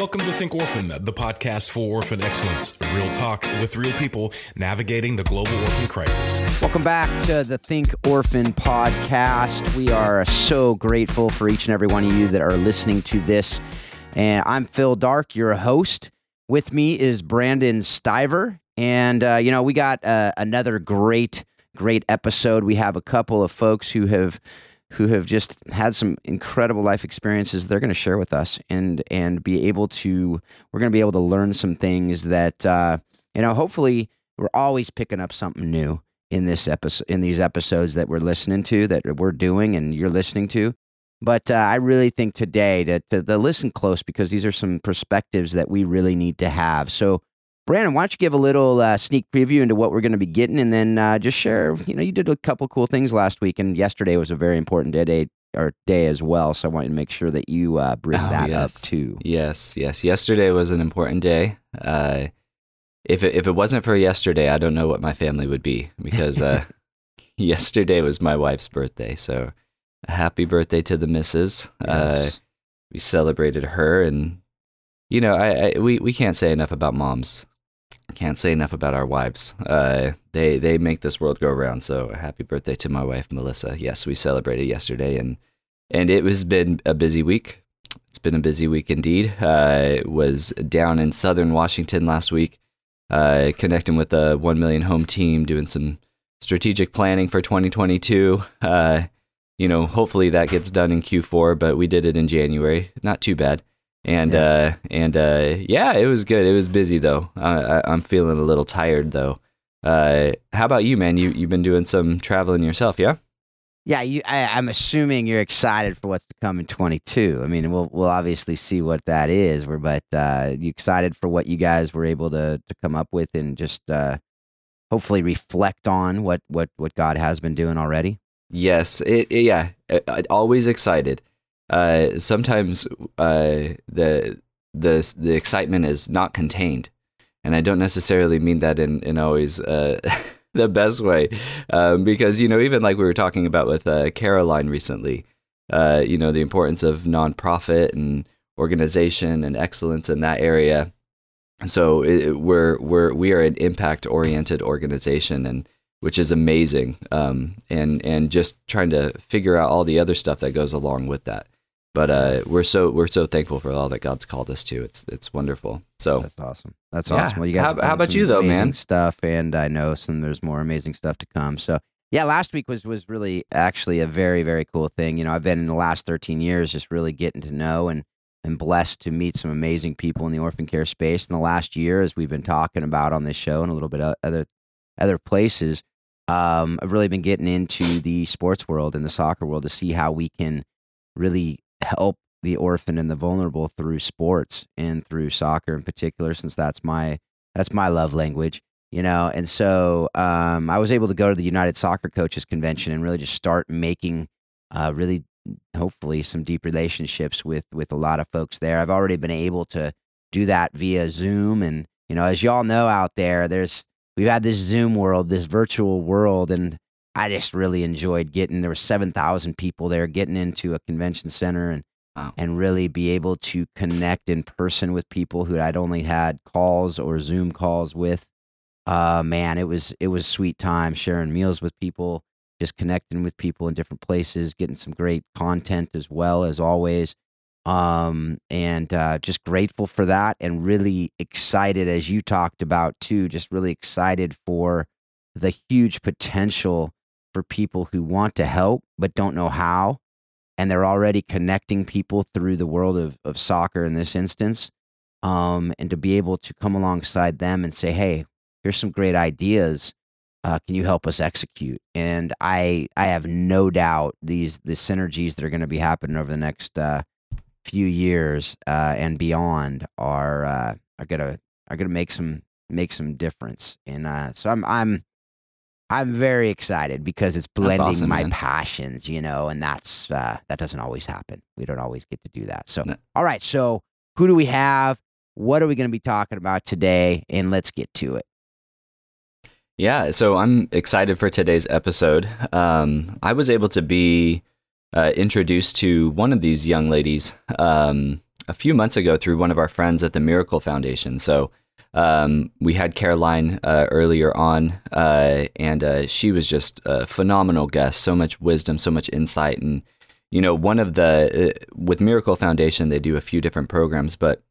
Welcome to Think Orphan, the podcast for orphan excellence. Real talk with real people navigating the global orphan crisis. Welcome back to the Think Orphan podcast. We are so grateful for each and every one of you that are listening to this. And I'm Phil Darke, your host. With me is Brandon Stiver. And, uh, you know, we got uh, another great, great episode. We have a couple of folks who have who have just had some incredible life experiences they're going to share with us and and be able to we're going to be able to learn some things that uh, you know hopefully we're always picking up something new in this episode in these episodes that we're listening to that we're doing and you're listening to. But uh, i really think today to, to, to listen close because these are some perspectives that we really need to have. So Brandon, why don't you give a little uh, sneak preview into what we're going to be getting, and then uh, just share. You know, you did a couple cool things last week, and yesterday was a very important day, or day as well. So I wanted to make sure that you uh, bring oh, that yes. up too. Yes, yes. Yesterday was an important day. Uh, if it, if it wasn't for yesterday, I don't know what my family would be because uh, yesterday was my wife's birthday. So happy birthday to the missus. Uh, yes. we celebrated her, and you know, I, I we we can't say enough about moms can't say enough about our wives. Uh, they they make this world go round. So happy birthday to my wife Melissa. Yes, we celebrated yesterday, and and it was been a busy week. It's been a busy week indeed. Uh, was down in Southern Washington last week, uh, connecting with the One Million Home team, doing some strategic planning for 2022. Uh, you know, hopefully that gets done in Q4, but we did it in January. Not too bad and yeah. uh and uh yeah it was good. It was busy though. I, i'm feeling a little tired though. Uh how about you man? You you've been doing some traveling yourself yeah? Yeah you I, i'm assuming you're excited for what's to come in 22 i mean we'll we'll obviously see what that is We're but uh you excited for what you guys were able to to come up with and just uh hopefully reflect on what what what god has been doing already? Yes it, it yeah it, always excited uh, sometimes uh, the the the excitement is not contained, and I don't necessarily mean that in in always uh, the best way, um, because you know even like we were talking about with uh, Caroline recently, uh, you know the importance of nonprofit and organization and excellence in that area. So it, we're we're we are an impact oriented organization and which is amazing. Um, and and just trying to figure out all the other stuff that goes along with that but uh, we're so we're so thankful for all that God's called us to. It's it's wonderful. So that's awesome. That's yeah. awesome. Well, you guys, how, how about you though, man? Stuff, and I know some there's more amazing stuff to come. So yeah, last week was was really actually a very very cool thing. You know, I've been in the last 13 years just really getting to know and and blessed to meet some amazing people in the orphan care space. In the last year, as we've been talking about on this show and a little bit of other other places, um, I've really been getting into the sports world and the soccer world to see how we can really help the orphan and the vulnerable through sports and through soccer in particular since that's my that's my love language you know? And so um, i was able to go to the united soccer coaches convention and really just start making uh, really hopefully some deep relationships with with a lot of folks there. I've already been able to do that via zoom and you know as y'all know out there there's we've had this zoom world this virtual world and I just really enjoyed getting there were seven thousand people there, getting into a convention center and wow. and really be able to connect in person with people who I'd only had calls or Zoom calls with. Uh man, it was it was sweet time sharing meals with people, just connecting with people in different places, getting some great content as well as always. Um and uh just grateful for that and really excited as you talked about too, just really excited for the huge potential for people who want to help but don't know how. And they're already connecting people through the world of, of soccer in this instance. Um, and to be able to come alongside them and say, hey, here's some great ideas. Uh, can you help us execute? And I I have no doubt these the synergies that are going to be happening over the next uh, few years uh, and beyond are uh, are gonna are gonna make some make some difference. And uh, so I'm I'm I'm very excited because it's blending awesome, my man. passions, you know, and that's uh, that doesn't always happen. We don't always get to do that. So, no. all right, so who do we have? What are we going to be talking about today? And let's get to it. Yeah, so I'm excited for today's episode. Um, I was able to be uh, introduced to one of these young ladies um, a few months ago through one of our friends at the Miracle Foundation. So um, we had Caroline uh, earlier on, uh, and uh, she was just a phenomenal guest. So much wisdom, so much insight, and you know, one of the uh, with Miracle Foundation, they do a few different programs, but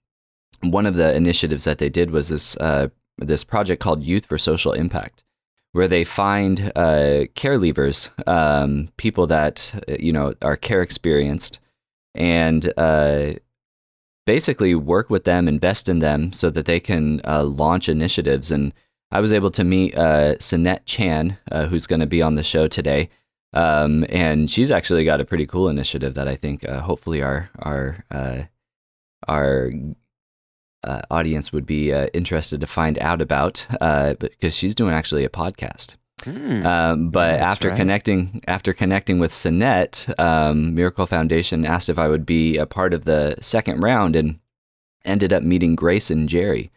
one of the initiatives that they did was this uh, this project called Youth for Social Impact, where they find uh, care leavers, um, people that you know are care experienced, and basically work with them, invest in them so that they can uh, launch initiatives. And I was able to meet uh, Sinet Chan, uh, who's going to be on the show today. Um, and she's actually got a pretty cool initiative that I think uh, hopefully our our uh, our uh, audience would be uh, interested to find out about because she's doing actually a podcast. Mm, um, but after right. connecting after connecting with Sinet, um, Miracle Foundation asked if I would be a part of the second round, and ended up meeting Grace Njeri.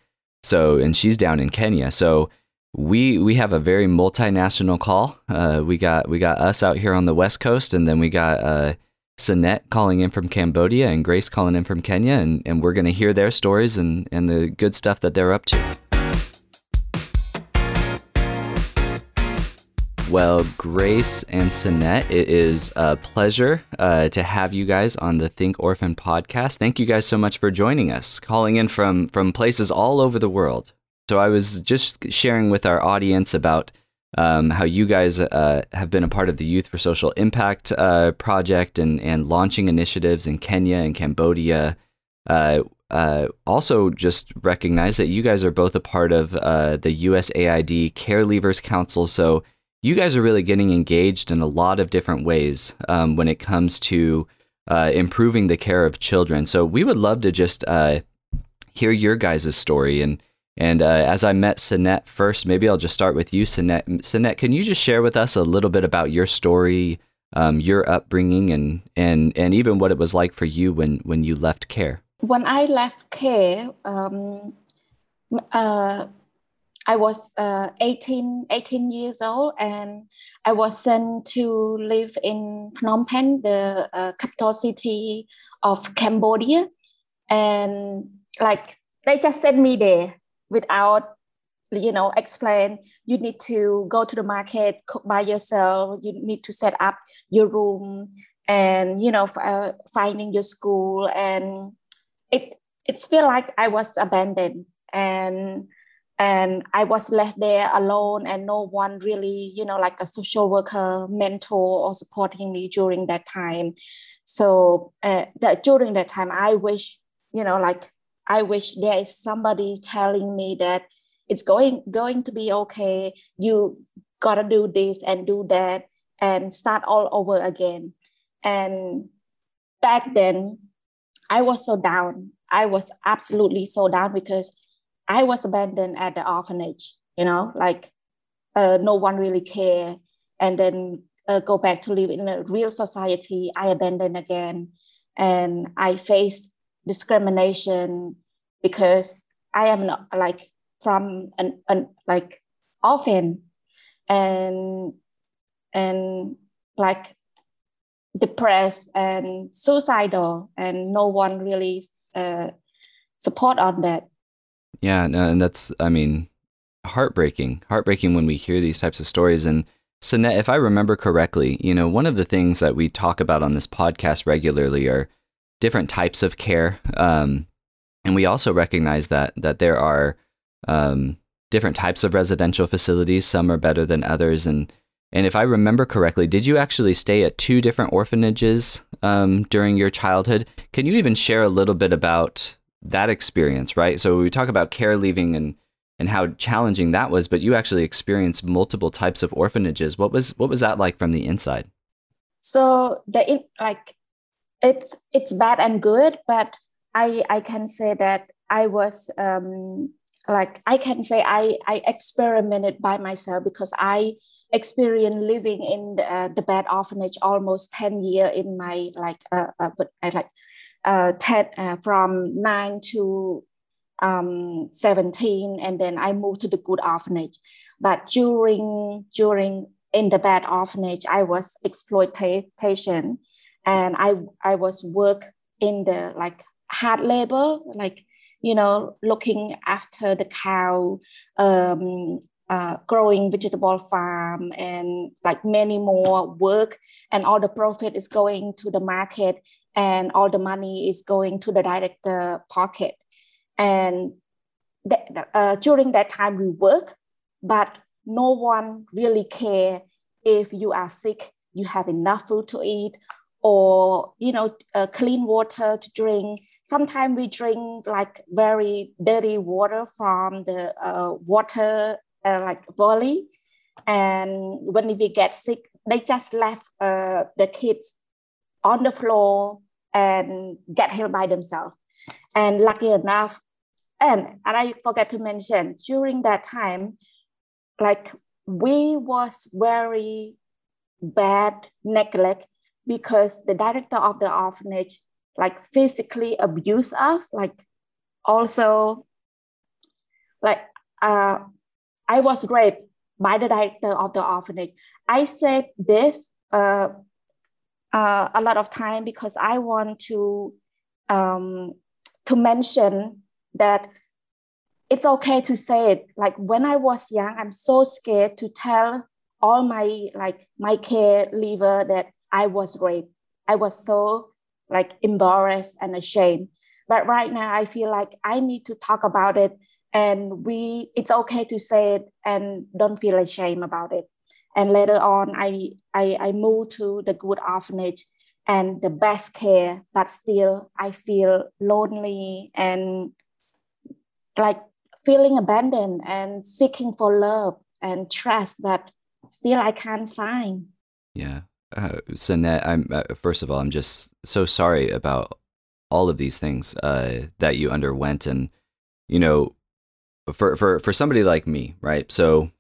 So, and she's down in Kenya. So we we have a very multinational call. Uh, we got we got us out here on the west coast, and then we got uh, Sinet calling in from Cambodia and Grace calling in from Kenya, and, and we're going to hear their stories and, and the good stuff that they're up to. Well, Grace and Sinet, it is a pleasure uh, to have you guys on the Think Orphan podcast. Thank you guys so much for joining us, calling in from from places all over the world. So I was just sharing with our audience about um, how you guys uh, have been a part of the Youth for Social Impact uh, project and and launching initiatives in Kenya and Cambodia. Uh, uh, also, just recognize that you guys are both a part of uh, the USAID Care Leavers Council. So you guys are really getting engaged in a lot of different ways um, when it comes to uh, improving the care of children. So we would love to just uh, hear your guys' story. And and uh, as I met Sinet first, maybe I'll just start with you, Sinet. Sinet, can you just share with us a little bit about your story, um, your upbringing, and and and even what it was like for you when when you left care? When I left care. Um, uh, I was uh, 18, 18 years old and I was sent to live in Phnom Penh, the uh, capital city of Cambodia. And like they just sent me there without, you know, explain, you need to go to the market, cook by yourself, you need to set up your room and, you know, uh, finding your school. And it, it feel like I was abandoned. And and i was left there alone and no one really you know like a social worker mentor or supporting me during that time. So uh, that during that time i wish you know like i wish there is somebody telling me that it's going going to be okay. You gotta do this and do that and start all over again. And back then i was so down. I was absolutely so down because I was abandoned at the orphanage, you know, like uh, no one really care. And then uh, go back to live in a real society, I abandoned again. And I face discrimination because I am not like from an, an like orphan and and like depressed and suicidal and no one really uh, support on that yeah, no, and that's, I mean, heartbreaking. Heartbreaking when we hear these types of stories. And Sinet, if I remember correctly, you know, one of the things that we talk about on this podcast regularly are different types of care. Um, and we also recognize that that there are um, different types of residential facilities. Some are better than others. And and if I remember correctly, did you actually stay at two different orphanages um, during your childhood? Can you even share a little bit about that experience, right? So we talk about care leaving and and how challenging that was, but you actually experienced multiple types of orphanages. What was what was that like from the inside? So the in, like it's it's bad and good, but I I can say that I was um like I can say I I experimented by myself because I experienced living in the, uh, the bad orphanage almost 10 year in my like uh, uh but I like uh, ten, uh, from nine to um, 17 and then I moved to the good orphanage. But during during in the bad orphanage, I was exploitation and I I was work in the like hard labor, like you know, looking after the cow, um, uh, growing vegetable farm, and like many more work, and all the profit is going to the market, and all the money is going to the director pocket, and that, uh, during that time we work, but no one really care if you are sick, you have enough food to eat, or you know, uh, clean water to drink. Sometimes we drink like very dirty water from the uh, water uh, like valley, and when we get sick, they just left uh, the kids on the floor and get healed by themselves. And lucky enough, and and I forget to mention during that time, like we was very bad neglect because the director of the orphanage like physically abused us like also like uh, i was raped by the director of the orphanage i said this uh, uh, a lot of time because i want to um, to mention that it's okay to say it like when i was young i'm so scared to tell all my like my care leaver that I was raped. I was so like embarrassed and ashamed. But right now I feel like I need to talk about it and we it's okay to say it and don't feel ashamed about it. And later on I I, I moved to the good orphanage and the best care, but still I feel lonely and like feeling abandoned and seeking for love and trust, but still I can't find. Yeah. Uh, Sinet, I'm uh, first of all, I'm just so sorry about all of these things uh, that you underwent, and you know, for for for somebody like me, right? So,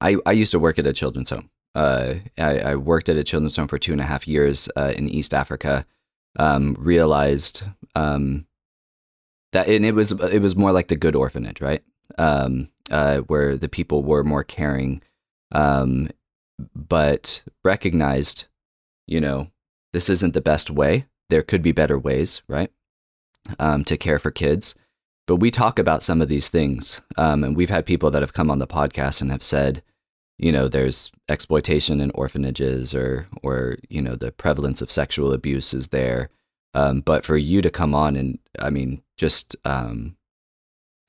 I I used to work at a children's home. Uh, I, I worked at a children's home for two and a half years uh, in East Africa. Um, realized um, that, and it was it was more like the good orphanage, right? Um, uh, where the people were more caring um, but recognized, you know, this isn't the best way. There could be better ways, right, um, to care for kids. But we talk about some of these things, um, and we've had people that have come on the podcast and have said, you know, there's exploitation in orphanages, or or you know, the prevalence of sexual abuse is there. Um, but for you to come on and, I mean, just um,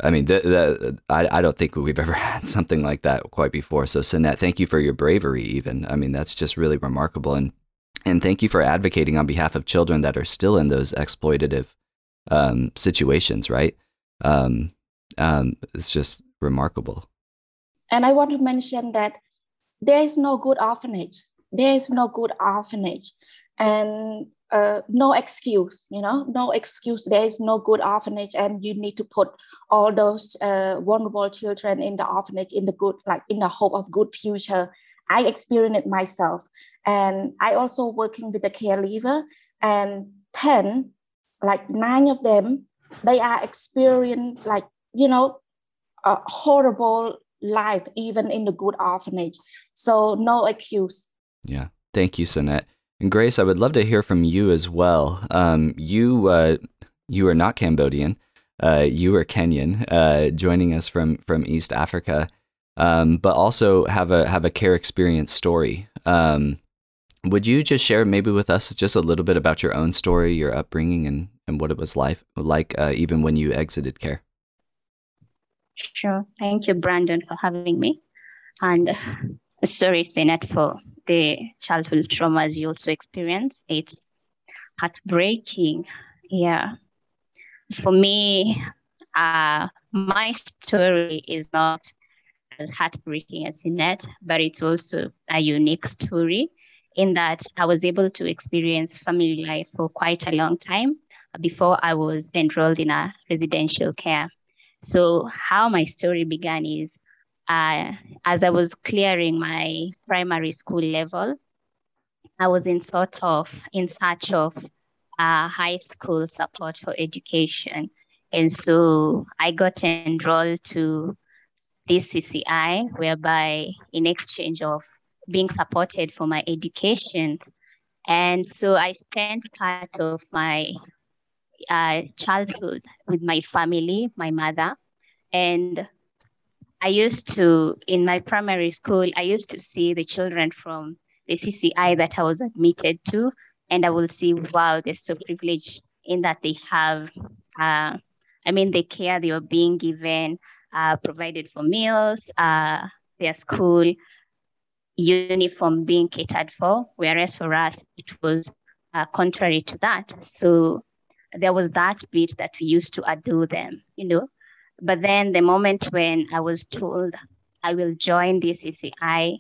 I mean, the, the, I, I don't think we've ever had something like that quite before. So, Sinet, thank you for your bravery, even. I mean, that's just really remarkable. And, and thank you for advocating on behalf of children that are still in those exploitative um, situations, right? Um, um, it's just remarkable. And I want to mention that there is no good orphanage. There is no good orphanage. And uh, no excuse, you know, no excuse. There is no good orphanage, and you need to put all those uh, vulnerable children in the orphanage in the good, like in the hope of good future. I experienced myself, and I also working with the care leaver, and ten, like nine of them, they are experiencing like you know, a horrible life even in the good orphanage. So no excuse. Yeah, thank you, Sinet. And Grace, I would love to hear from you as well. Um, you uh, you are not Cambodian. Uh, you are Kenyan, uh, joining us from from East Africa, um, but also have a have a care experience story. Um, would you just share maybe with us just a little bit about your own story, your upbringing, and and what it was like like uh, even when you exited care? Sure. Thank you, Brandon, for having me, and sorry, Sinet, for the childhood traumas you also experience. It's heartbreaking. Yeah. For me, uh, my story is not as heartbreaking as Sinet, but it's also a unique story in that I was able to experience family life for quite a long time before I was enrolled in a residential care. So, how my story began is uh, as I was clearing my primary school level, I was in sort of in search of uh, high school support for education. And so I got enrolled to this CCI, whereby in exchange of being supported for my education. And so I spent part of my uh, childhood with my family, my mother, and I used to in my primary school. I used to see the children from the CCI that I was admitted to, and I will see, wow, they're so privileged in that they have, uh, I mean, the care they are being given, uh, provided for meals, uh, their school uniform being catered for, whereas for us it was uh, contrary to that. So there was that bit that we used to adore them, you know. But then the moment when I was told I will join DCCI,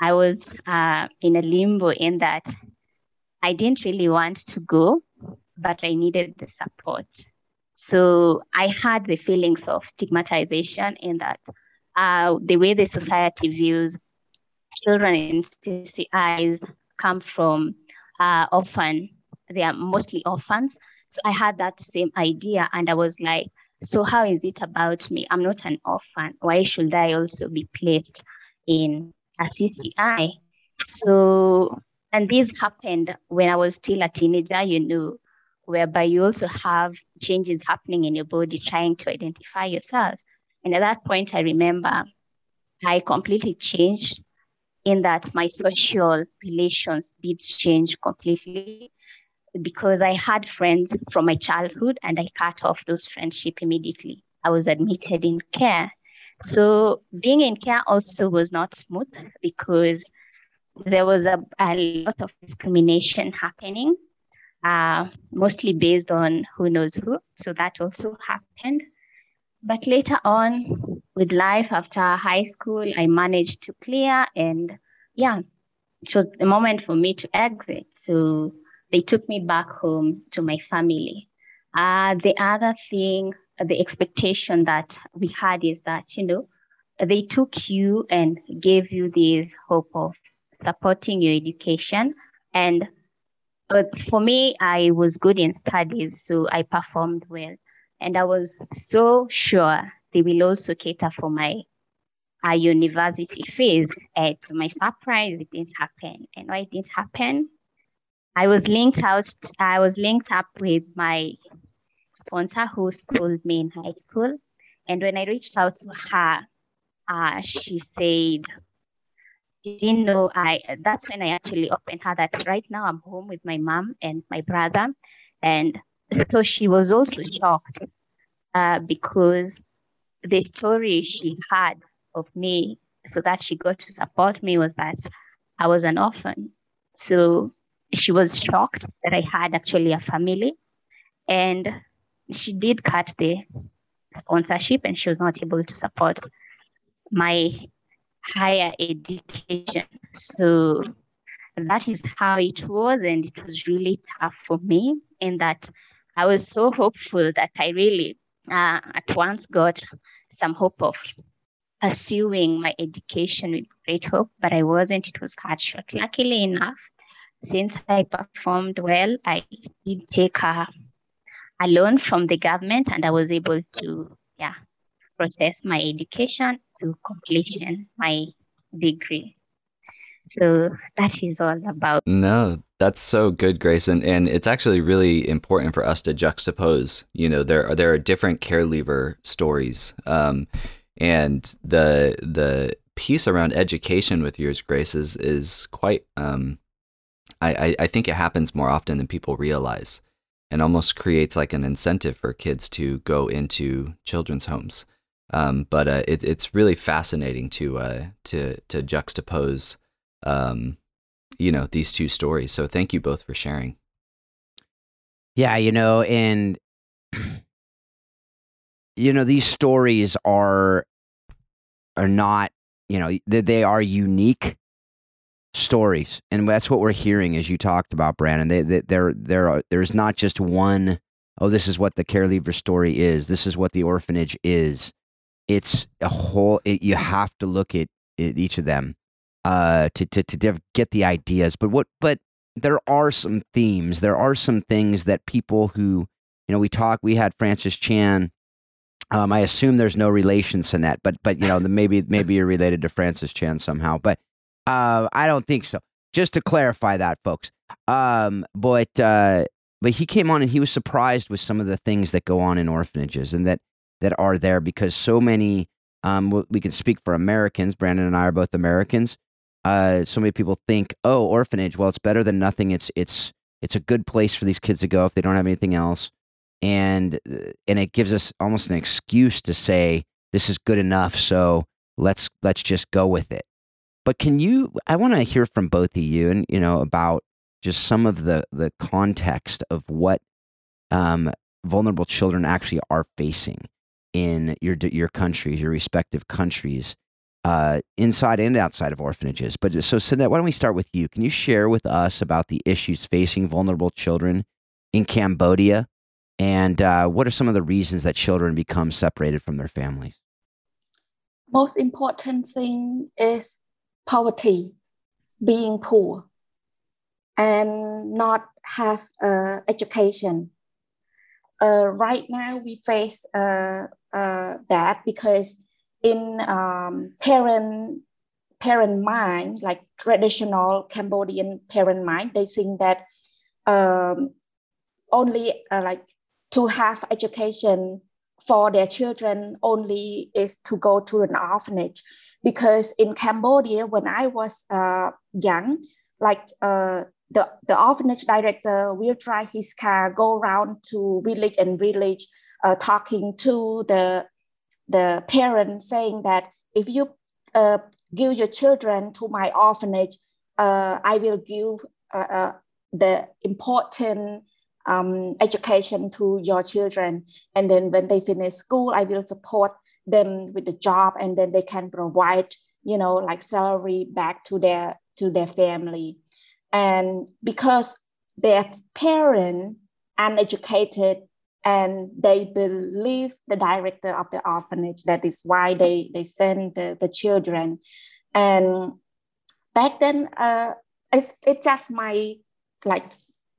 I was uh, in a limbo in that I didn't really want to go, but I needed the support. So I had the feelings of stigmatization in that uh, the way the society views children in CCIs come from uh, orphan. They are mostly orphans. So I had that same idea, and I was like, so how is it about me? I'm not an orphan. Why should I also be placed in a CCI? So, and this happened when I was still a teenager, you know, whereby you also have changes happening in your body trying to identify yourself. And at that point, I remember I completely changed in that my social relations did change completely because I had friends from my childhood and I cut off those friendship immediately. I was admitted in care. So being in care also was not smooth because there was a, a lot of discrimination happening, uh, mostly based on who knows who. So that also happened. But later on, with life after high school, I managed to clear, and yeah, it was the moment for me to exit. So they took me back home to my family. Uh, the other thing, the expectation that we had is that, you know, they took you and gave you this hope of supporting your education. And but for me, I was good in studies, so I performed well. And I was so sure they will also cater for my uh, university fees. And to my surprise, it didn't happen. And why it didn't happen? I was linked out. I was linked up with my sponsor who schooled me in high school. And when I reached out to her, uh, she said, didn't know I that's when I actually opened her that right now I'm home with my mom and my brother. And so she was also shocked uh, because the story she had of me so that she got to support me was that I was an orphan. So she was shocked that I had actually a family. And she did cut the sponsorship and she was not able to support my higher education. So that is how it was. And it was really tough for me in that I was so hopeful that I really uh, at once got some hope of pursuing my education with great hope, but I wasn't. It was cut short. Luckily enough, since I performed well, I did take a, a loan from the government and I was able to, yeah, process my education to completion, my degree. So that is all about. No, that's so good, Grace, and, and it's actually really important for us to juxtapose. You know, there are there are different care leaver stories, um, and the the piece around education with yours, Grace, is is quite um, I, I think it happens more often than people realize and almost creates like an incentive for kids to go into children's homes. Um, but uh, it, it's really fascinating to uh, to to juxtapose, um, you know, these two stories. So thank you both for sharing. Yeah, you know, and you know these stories are are not, you know, they, they are unique stories, and that's what we're hearing as you talked about, Brandon. They, they, there, there are, there's not just one. Oh, this is what the care leaver story is. This is what the orphanage is. It's a whole. It, you have to look at, at each of them uh, to to to get the ideas. But what? But there are some themes. There are some things that people who, you know, we talk. We had Francis Chan. Um, I assume there's no relation to that, but but you know, maybe maybe you're related to Francis Chan somehow. But uh, I don't think so. Just to clarify that, folks. Um, but uh, but he came on and he was surprised with some of the things that go on in orphanages and that that are there because so many um, we can speak for Americans. Brandon and I are both Americans. Uh, so many people think, oh, orphanage. Well, it's better than nothing. It's it's it's a good place for these kids to go if they don't have anything else, and uh, and it gives us almost an excuse to say this is good enough. So let's let's just go with it. But can you? I want to hear from both of you, and you know about just some of the the context of what um, vulnerable children actually are facing in your your countries, your respective countries, uh, inside and outside of orphanages. But so, Sinet, why don't we start with you? Can you share with us about the issues facing vulnerable children in Cambodia, and uh, what are some of the reasons that children become separated from their families? Most important thing is poverty, being poor, and not have uh, education. Uh, right now, we face uh, uh, that because in um, parent parent mind, like traditional Cambodian parent mind, they think that um, only uh, like to have education for their children only is to go to an orphanage because in cambodia when i was uh, young like uh, the, the orphanage director will drive his car go around to village and village uh, talking to the the parents saying that if you uh, give your children to my orphanage uh, i will give uh, uh, the important um, education to your children. And then when they finish school, I will support them with the job and then they can provide, you know, like salary back to their to their family. And because their parent uneducated and they believe the director of the orphanage, that is why they, they send the, the children. And back then, uh, it's, it's just my like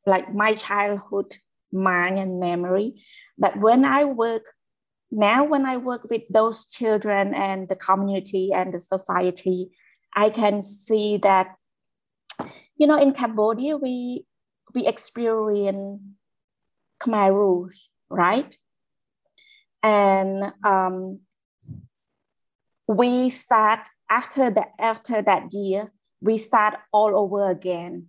like my childhood mind and memory. But when I work now, when I work with those children and the community and the society, I can see that, you know, in Cambodia, we we experience Khmer Rouge, right? And um, we start after that after that year, we start all over again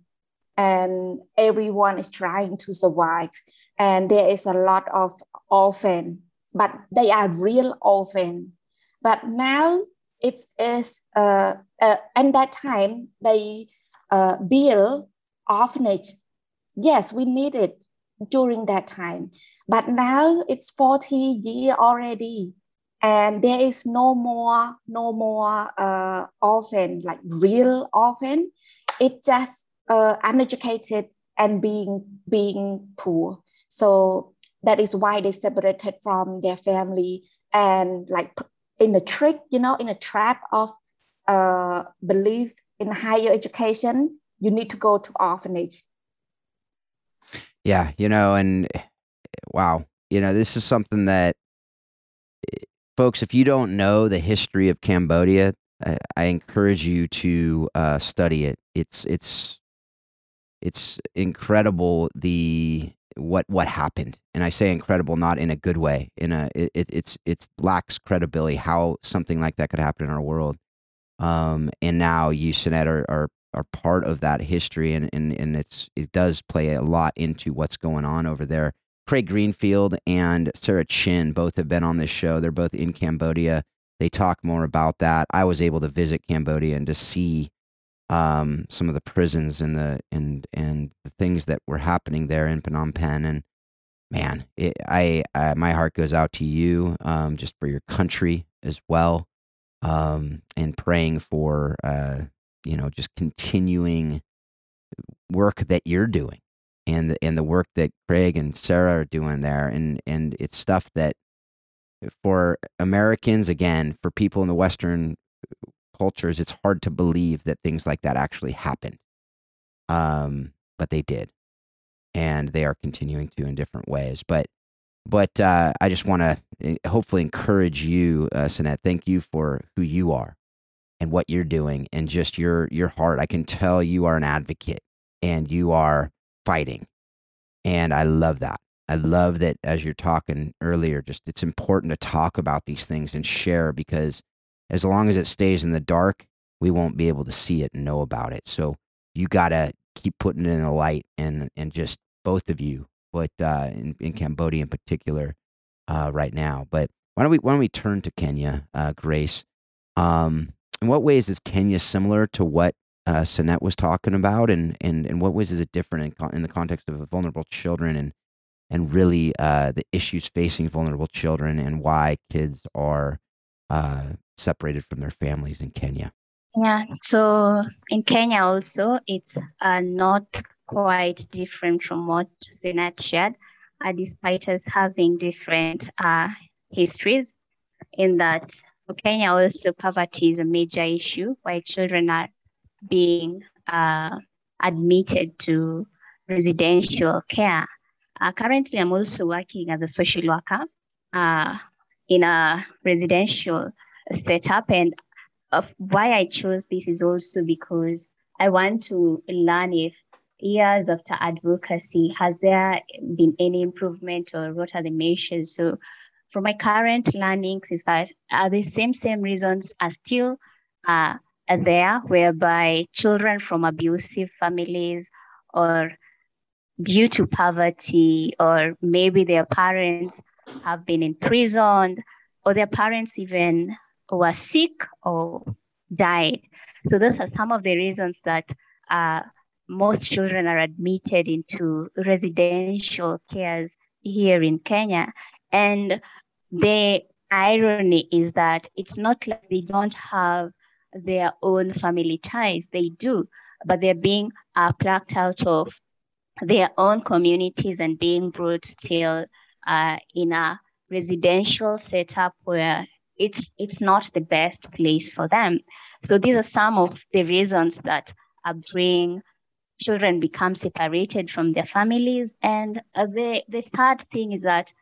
and everyone is trying to survive and there is a lot of orphan but they are real orphan. But now it is uh, uh and that time they uh, build orphanage. Yes we need it during that time. But now it's 40 year already and there is no more no more uh, orphan like real orphan. It just uh, uneducated and being being poor. So that is why they separated from their family and like in the trick, you know, in a trap of uh, belief in higher education, you need to go to orphanage. Yeah, you know, and wow, you know, this is something that folks, if you don't know the history of Cambodia, I, I encourage you to uh, study it. It's it's it's incredible the what what happened. And i say incredible not in a good way. In a it, it's it lacks credibility how something like that could happen in our world. Um and now you are, are are part of that history and and and it's it does play a lot into what's going on over there. Craig greenfield and sarah chin both have been on this show. They're both in cambodia. They talk more about that. I was able to visit cambodia and to see um, some of the prisons and the and and the things that were happening there in Phnom Penh. And man, it, I, I, my heart goes out to you, um, just for your country as well, um, and praying for uh, you know just continuing work that you're doing and the, and the work that Craig and Sarah are doing there, and and it's stuff that for Americans again, for people in the Western cultures, it's hard to believe that things like that actually happened. Um, but they did, and they are continuing to in different ways. But but uh, I just want to eh, hopefully encourage you, uh. Thank you for who you are and what you're doing, and just your your heart. I can tell you are an advocate, and you are fighting. And I love that. I love that as you're talking earlier, just it's important to talk about these things and share because as long as it stays in the dark, we won't be able to see it and know about it. So you got to keep putting it in the light and, and just both of you, but uh, in, in Cambodia in particular uh, right now. But why don't we, why don't we turn to Kenya, uh, Grace? Um, in what ways is Kenya similar to what uh, Sinet was talking about, and and in what ways is it different in, in the context of vulnerable children and and really uh, the issues facing vulnerable children and why kids are uh, separated from their families in Kenya? Yeah, so in Kenya also, it's uh, not quite different from what Sinet shared, uh, despite us having different uh, histories in that for Kenya also poverty is a major issue why children are being uh, admitted to residential care. Uh, currently, I'm also working as a social worker uh, in a residential setup. And why I chose this is also because I want to learn if years after advocacy, has there been any improvement or what are the measures? So from my current learnings is that uh, the same same reasons are still uh, there, whereby children from abusive families or due to poverty or maybe their parents have been imprisoned or their parents even were sick or died. So those are some of the reasons that uh, most children are admitted into residential cares here in Kenya. And the irony is that it's not like they don't have their own family ties. They do, but they're being uh, plucked out of their own communities and being brought still uh, in a residential setup where it's it's not the best place for them. So these are some of the reasons that uh, bring children become separated from their families. And uh, the the sad thing is that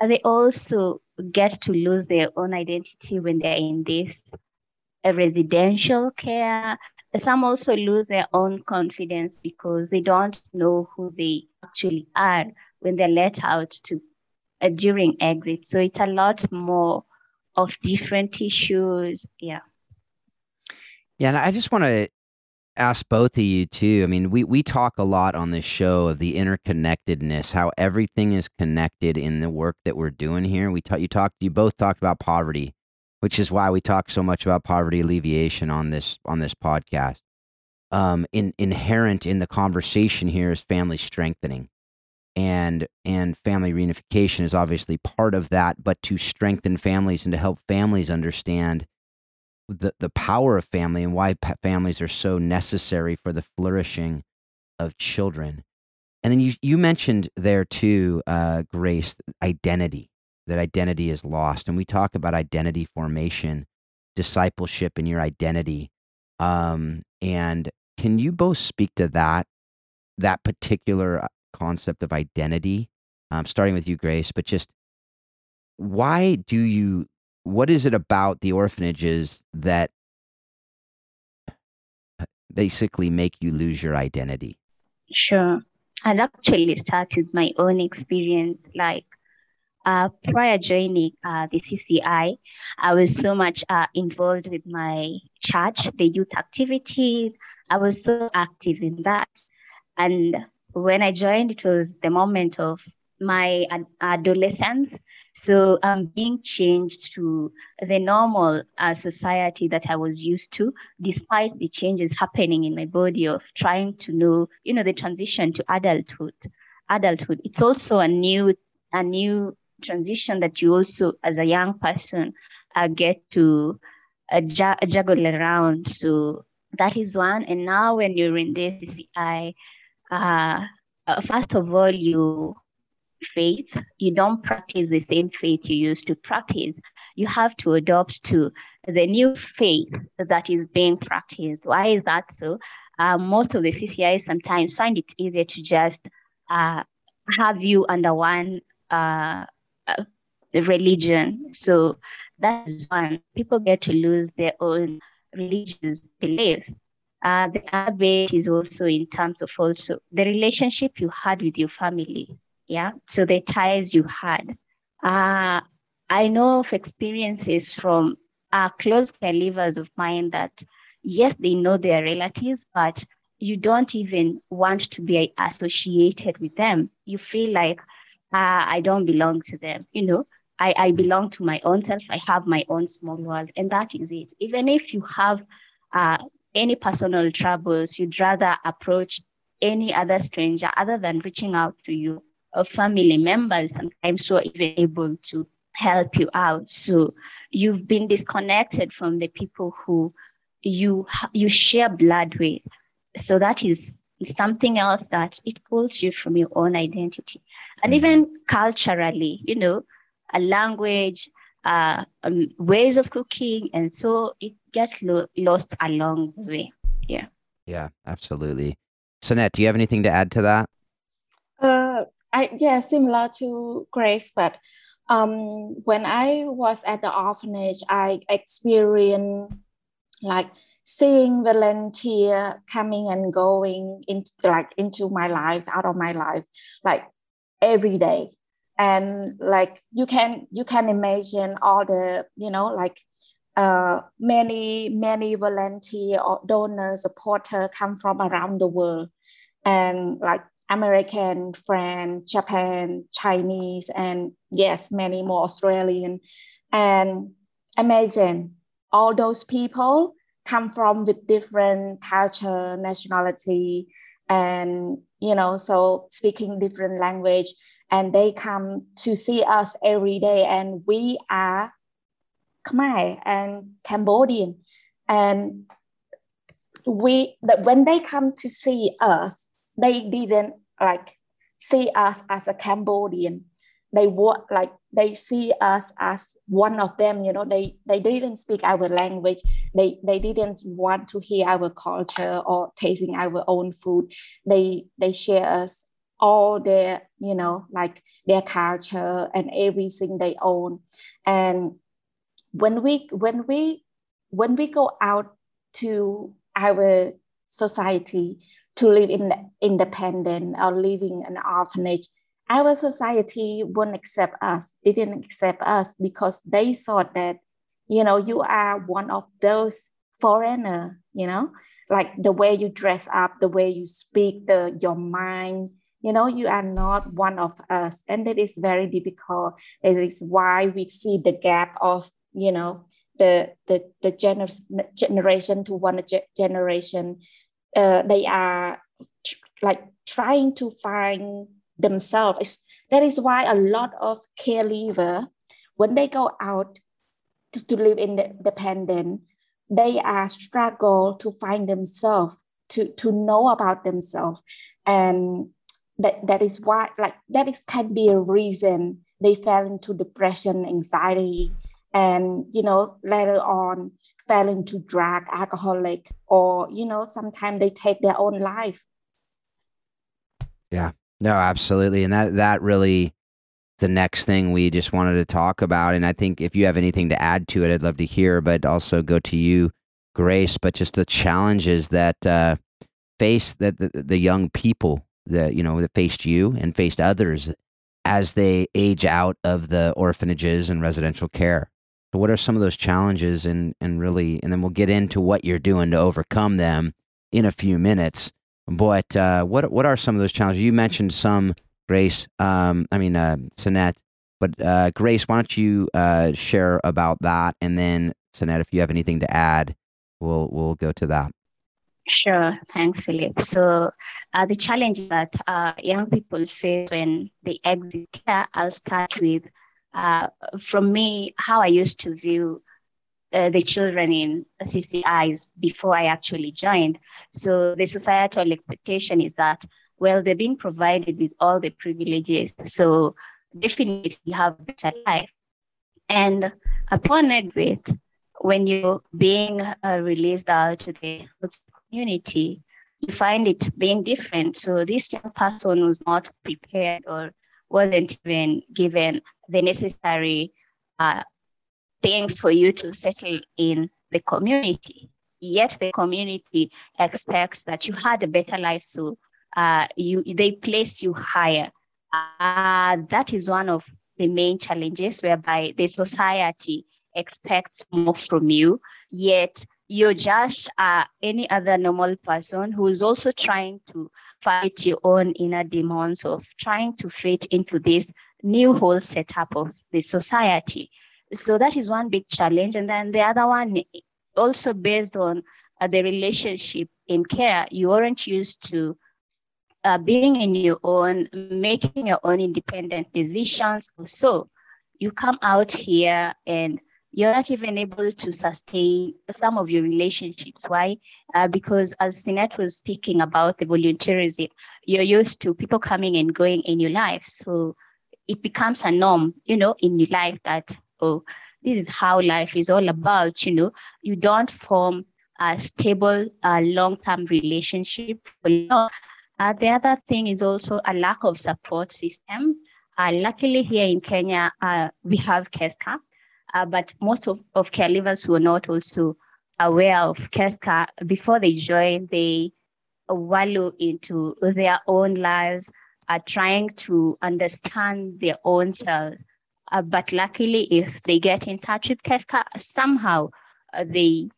they also get to lose their own identity when they're in this uh, residential care some also lose their own confidence because they don't know who they actually are when they're let out to uh, during exit. So it's a lot more of different issues. Yeah. Yeah, and I just want to ask both of you too. I mean, we we talk a lot on this show of the interconnectedness, how everything is connected in the work that we're doing here. We talk, you talked, you both talked about poverty which is why we talk so much about poverty alleviation on this on this podcast. Um, in, inherent in the conversation here is family strengthening, and and family reunification is obviously part of that. But to strengthen families and to help families understand the the power of family and why families are so necessary for the flourishing of children. And then you you mentioned there too, uh, Grace, identity that identity is lost. And we talk about identity formation, discipleship and your identity. Um, and can you both speak to that, that particular concept of identity? Um, starting with you, Grace, but just why do you, what is it about the orphanages that basically make you lose your identity? Sure. I'll actually start with my own experience. Like uh, prior joining uh, the CCI, I was so much uh, involved with my church, the youth activities. I was so active in that. And when I joined, it was the moment of my ad- adolescence. So I'm being changed to the normal uh, society that I was used to, despite the changes happening in my body of trying to know, you know, the transition to adulthood. Adulthood. It's also a new, a new transition that you also, as a young person, uh, get to uh, ju- juggle around. So that is one. And now when you're in this CCI, uh, uh, first of all, you faith, you don't practice the same faith you used to practice. You have to adopt to the new faith that is being practiced. Why is that so? Uh, most of the CCI sometimes find it easier to just uh, have you under one uh, uh, religion. So that's one. People get to lose their own religious beliefs. Uh, the other bit is also in terms of also the relationship you had with your family. Yeah. So the ties you had. Uh, I know of experiences from uh, close caregivers of mine that, yes, they know their relatives, but you don't even want to be associated with them. You feel like, uh, I don't belong to them. You know, I, I belong to my own self. I have my own small world, and that is it. Even if you have uh, any personal troubles, you'd rather approach any other stranger other than reaching out to you or family members sometimes who are even able to help you out. So you've been disconnected from the people who you you share blood with. So that is something else that it pulls you from your own identity. And mm-hmm. even culturally, you know, a language, uh, um, ways of cooking, and so it gets lo- lost along the way. Yeah. Yeah, absolutely. Sinet, do you have anything to add to that? Uh, I yeah, similar to Grace, but um, when I was at the orphanage, I experienced like seeing volunteer coming and going into like into my life, out of my life, like every day. And like you can you can imagine all the, you know, like uh, many, many volunteer or donor supporter come from around the world. And like American, French, Japan, Chinese, and yes, many more Australian. And imagine all those people come from with different culture, nationality, and you know, so speaking different language, and they come to see us every day, and we are Khmer and Cambodian, and we that when they come to see us they didn't like see us as a Cambodian. They want like they see us as one of them. You know, they they didn't speak our language. They they didn't want to hear our culture or tasting our own food. They they share us all their you know like their culture and everything they own. And when we when we when we go out to our society to live in independent or living in an orphanage our society won't accept us. They didn't accept us because they thought that you know you are one of those foreigner you know? Like the way you dress up the way you speak the your mind you know you are not one of us. And that is very difficult. It is why we see the gap of you know the the the gener- generation to one generation uh, they are like trying to find themselves. That is why a lot of caregiver, when they go out to, to live independent, they are struggle to find themselves, to, to know about themselves. And that, that is why like that is can be a reason they fell into depression, anxiety, and you know later on fell into drug alcoholic or you know sometimes they take their own life. Yeah. No absolutely. And that that really the next thing we just wanted to talk about. And i think if you have anything to add to it i'd love to hear but also go to you grace. But just the challenges that uh, face that the, the young people that you know that faced you and faced others as they age out of the orphanages and residential care so what are some of those challenges and and really and then we'll get into what you're doing to overcome them in a few minutes. But uh, what what are some of those challenges? You mentioned some, Grace. Um, I mean, uh, Sinet. But uh, Grace, why don't you uh, share about that, and then Sinet, if you have anything to add, we'll we'll go to that. Sure, thanks, Philip. So, uh, the challenge that uh, young people face when they exit care, I'll start with uh, from me, how I used to view uh, the children in CCIs before I actually joined. So the societal expectation is that, well, they're being provided with all the privileges. So definitely have a better life. And upon exit, when you're being uh, released out to the community, you find it being different. So this young person was not prepared or wasn't even given the necessary uh, things for you to settle in the community. yet the community expects that you had a better life so uh, you they place you higher uh, that is one of the main challenges whereby the society expects more from you yet you're just uh, any other normal person who is also trying to fight your own inner demons of trying to fit into this new whole setup of the society. So that is one big challenge. And then the other one, also based on uh, the relationship in care, you aren't used to uh, being in your own, making your own independent decisions. So you come out here and you're not even able to sustain some of your relationships. Why? Uh, because as Sinet was speaking about the volunteerism, you're used to people coming and going in your life. So it becomes a norm, you know, in your life that, oh, this is how life is all about, you know. You don't form a stable, uh, long-term relationship. Uh, the other thing is also a lack of support system. Uh, luckily here in Kenya, uh, we have KESCA, uh, but most of, of care leavers were not also aware of KESCA. Before they join, they wallow into their own lives, are trying to understand their own selves. Uh, but luckily, if they get in touch with KESCA, somehow uh, they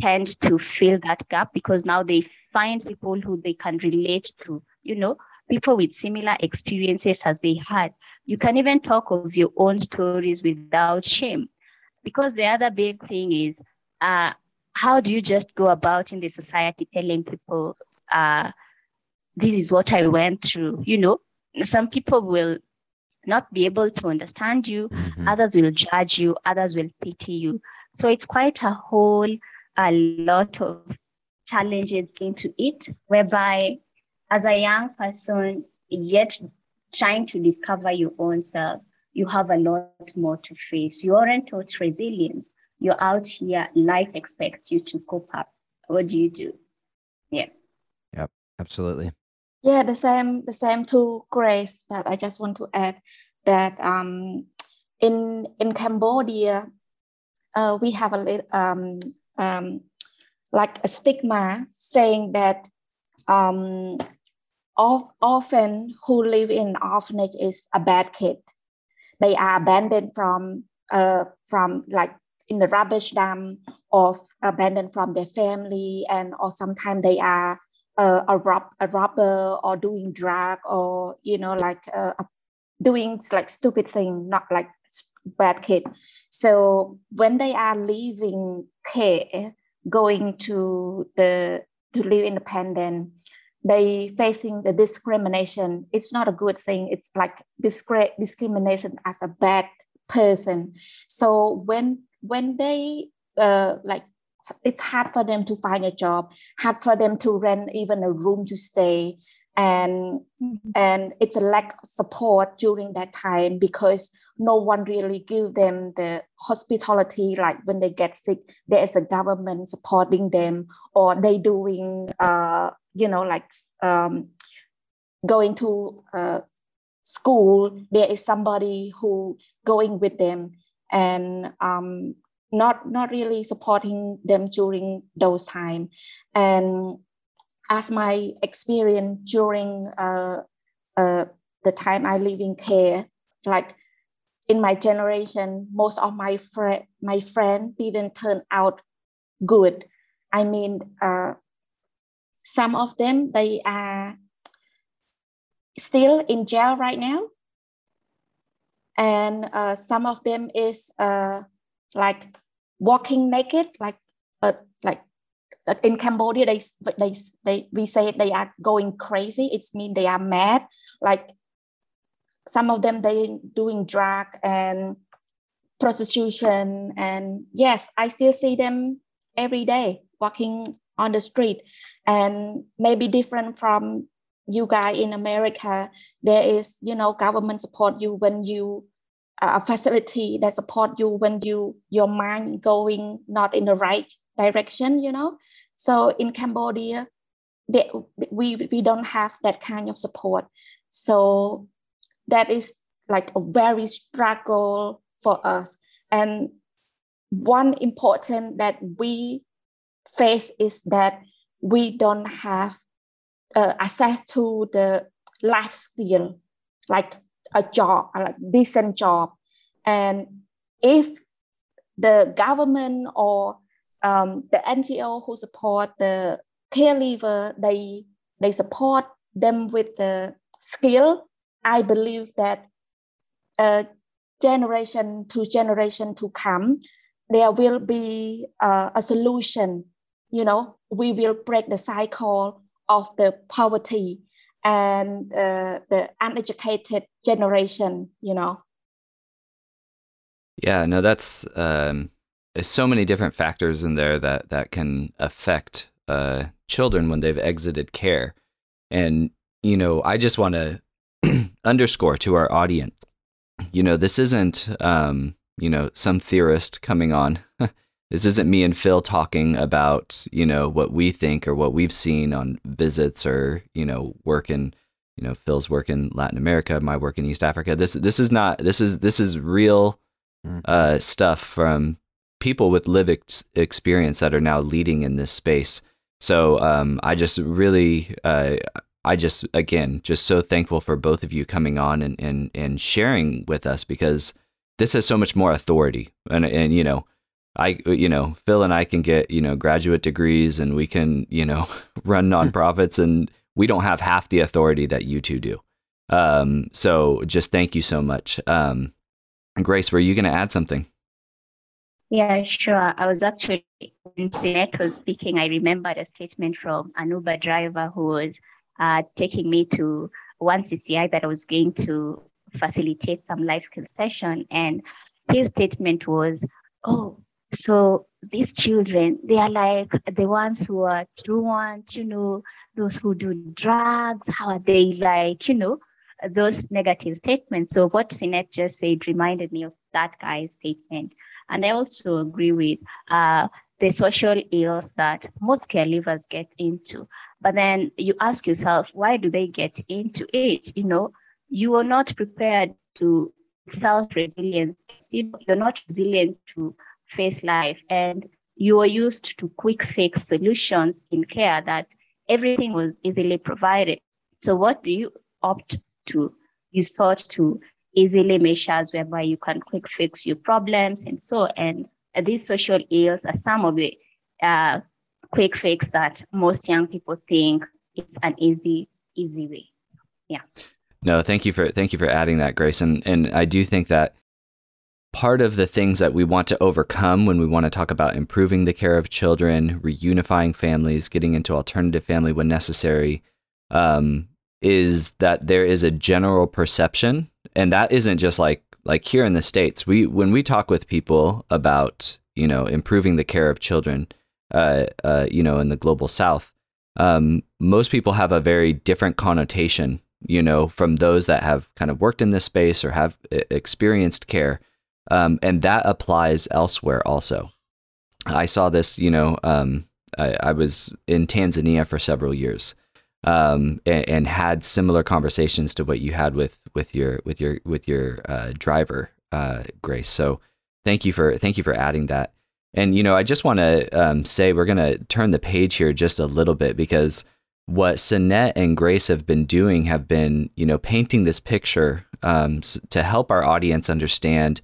tend to fill that gap because now they find people who they can relate to, you know, people with similar experiences as they had. You can even talk of your own stories without shame. Because the other big thing is uh, how do you just go about in the society telling people, uh, this is what I went through? You know, some people will not be able to understand you, mm-hmm. others will judge you, others will pity you. So it's quite a whole a lot of challenges into it, whereby as a young person, yet trying to discover your own self, you have a lot more to face. You aren't taught resilience. You're out here, life expects you to cope up. What do you do? Yeah. Yep, absolutely. Yeah, the same, the same to Grace, but I just want to add that um, in in Cambodia, uh, we have a little um, um, like a stigma saying that um, of, often who live in orphanage is a bad kid. They are abandoned from uh, from like in the rubbish dump or abandoned from their family and or sometimes they are uh, a rob a robber or doing drug or you know like uh, doing like stupid thing not like bad kid. So when they are leaving care going to the to live independent they facing the discrimination. It's not a good thing. It's like discre- discrimination as a bad person. So when when they uh, like it's hard for them to find a job hard for them to rent even a room to stay and mm-hmm. and it's a lack of support during that time because no one really give them the hospitality like when they get sick there is a government supporting them or they doing uh, you know like um, going to uh, school there is somebody who going with them and um, not not really supporting them during those time and as my experience during uh, uh, the time i live in care like in my generation, most of my friend my friend didn't turn out good. I mean, uh, some of them they are still in jail right now, and uh, some of them is uh, like walking naked, like uh, like in Cambodia they they they we say they are going crazy. It's mean they are mad, like some of them they doing drug and prostitution. And yes i still see them every day walking on the street. And maybe different from you guys in america there is you know government support you when you a facility that support you when you your mind going not in the right direction you know? So in cambodia they, we we don't have that kind of support. So that is like a very struggle for us. And one important that we face is that we don't have uh, access to the life skill. Like a job a decent job. And if the government or um, the ngo who support the caregiver they they support them with the skill i believe that uh, generation to generation to come there will be uh, a solution. You know we will break the cycle of the poverty and uh, the uneducated generation you know? Yeah no that's um, so many different factors in there that that can affect uh, children when they've exited care. And you know i just want to underscore to our audience you know this isn't um, you know some theorist coming on this isn't me and Phil talking about, you know, what we think or what we've seen on visits or, you know, work in, you know, Phil's work in Latin America, my work in East Africa. This this is not this is this is real mm-hmm. uh, stuff from people with live ex- experience that are now leading in this space. So um, I just really, uh, I just again, just so thankful for both of you coming on and and and sharing with us because this has so much more authority and and you know I, you know, Phil and I can get, you know, graduate degrees and we can, you know, run nonprofits and we don't have half the authority that you two do. Um, so just thank you so much. Um, Grace, were you going to add something? Yeah, sure. I was actually, when Sinet was speaking, I remembered a statement from an Uber driver who was uh, taking me to one CCI that I was going to facilitate some life skill session. And his statement was, Oh, so these children, they are like the ones who are truant, you know, those who do drugs. How are they like, you know, those negative statements? So what Sinet just said reminded me of that guy's statement. And I also agree with uh, the social ills that most caregivers get into. But then you ask yourself, why do they get into it? You know, you are not prepared to self resilience. You know, you're not resilient to face life and you were used to quick fix solutions in care that everything was easily provided. So what do you opt to? You sought to easily measures whereby you can quick fix your problems and so and these social ills are some of the uh, quick fix that most young people think it's an easy easy way yeah no thank you for thank you for adding that grace and and i do think that part of the things that we want to overcome when we want to talk about improving the care of children, reunifying families, getting into alternative family when necessary, um, is that there is a general perception, and that isn't just like like here in the states. We when we talk with people about you know improving the care of children, uh, uh, you know, in the global South, um, most people have a very different connotation. You know, from those that have kind of worked in this space or have experienced care um, and that applies elsewhere also. I saw this, you know, um, I, I, was in Tanzania for several years, um, and, and, had similar conversations to what you had with with your with your with your uh, driver, uh, Grace. So thank you for thank you for adding that. And you know, I just want to um, say we're going to turn the page here just a little bit because what Sinet and Grace have been doing have been, you know, painting this picture um, to help our audience understand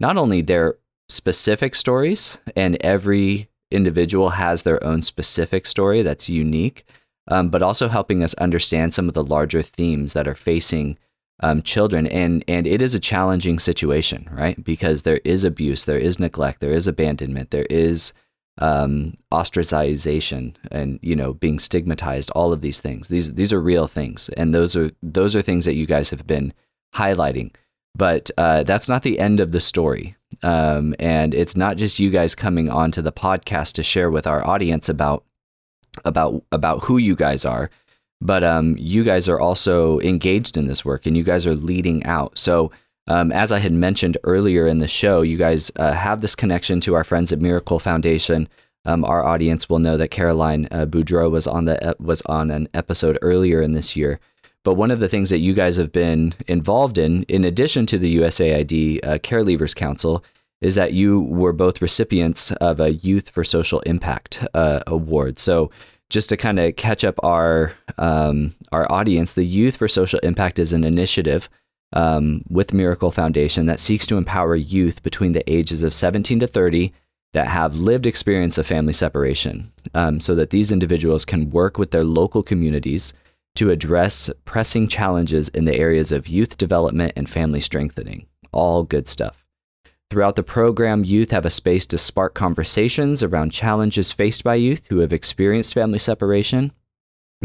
not only their specific stories, and every individual has their own specific story that's unique, um, but also helping us understand some of the larger themes that are facing um, children. And, and it is a challenging situation, right? Because there is abuse, there is neglect, there is abandonment, there is um, ostracization and you know being stigmatized all of these things these these are real things and those are those are things that you guys have been highlighting but uh, that's not the end of the story. Um, and it's not just you guys coming onto the podcast to share with our audience about about about who you guys are, but um, you guys are also engaged in this work and you guys are leading out. So um, as I had mentioned earlier in the show, you guys uh, have this connection to our friends at Miracle Foundation. Um, our audience will know that Caroline uh, Boudreaux was on the was on an episode earlier in this year but one of the things that you guys have been involved in, in addition to the USAID uh, Care Leavers Council, is that you were both recipients of a Youth for Social Impact uh, award. So, just to kind of catch up our um, our audience, the Youth for Social Impact is an initiative um, with Miracle Foundation that seeks to empower youth between the ages of 17 to 30 that have lived experience of family separation, um, so that these individuals can work with their local communities to address pressing challenges in the areas of youth development and family strengthening. All good stuff. Throughout the program, youth have a space to spark conversations around challenges faced by youth who have experienced family separation,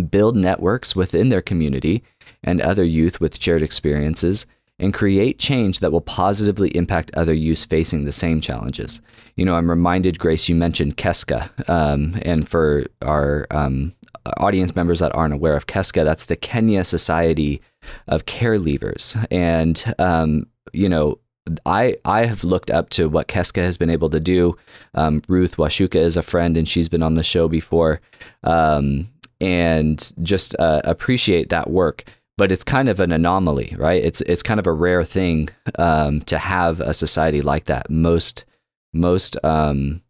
build networks within their community and other youth with shared experiences, and create change that will positively impact other youths facing the same challenges. You know, I'm reminded, Grace, you mentioned KESCA, um, and for our um, audience members that aren't aware of KESCA, that's the Kenya Society of Care Leavers. And, um, you know, I, I have looked up to what KESCA has been able to do. Um, Ruth Washuka is a friend, and she's been on the show before, um, and just uh, appreciate that work. But it's kind of an anomaly, right? It's it's kind of a rare thing um, to have a society like that. Most most um,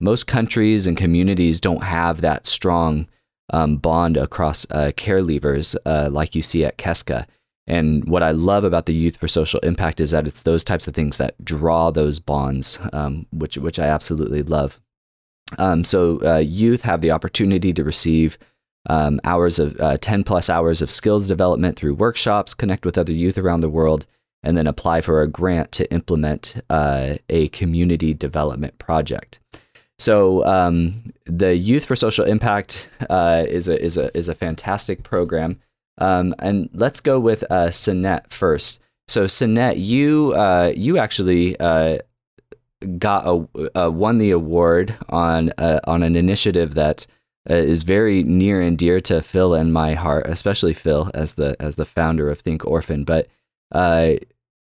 most countries and communities don't have that strong um, bond across uh, care leavers uh, like you see at KESCA. And what I love about the Youth for Social Impact is that it's those types of things that draw those bonds, um, which which I absolutely love. Um, so uh, youth have the opportunity to receive um, hours of uh, 10 plus hours of skills development through workshops, connect with other youth around the world, and then apply for a grant to implement uh, a community development project. So um, the Youth for Social Impact uh, is a is a is a fantastic program. Um, and let's go with uh, Sinet first. So Sinet, you uh, you actually uh, got a won the award on uh, on an initiative that uh, is very near and dear to Phil and my heart, especially Phil as the as the founder of Think Orphan. But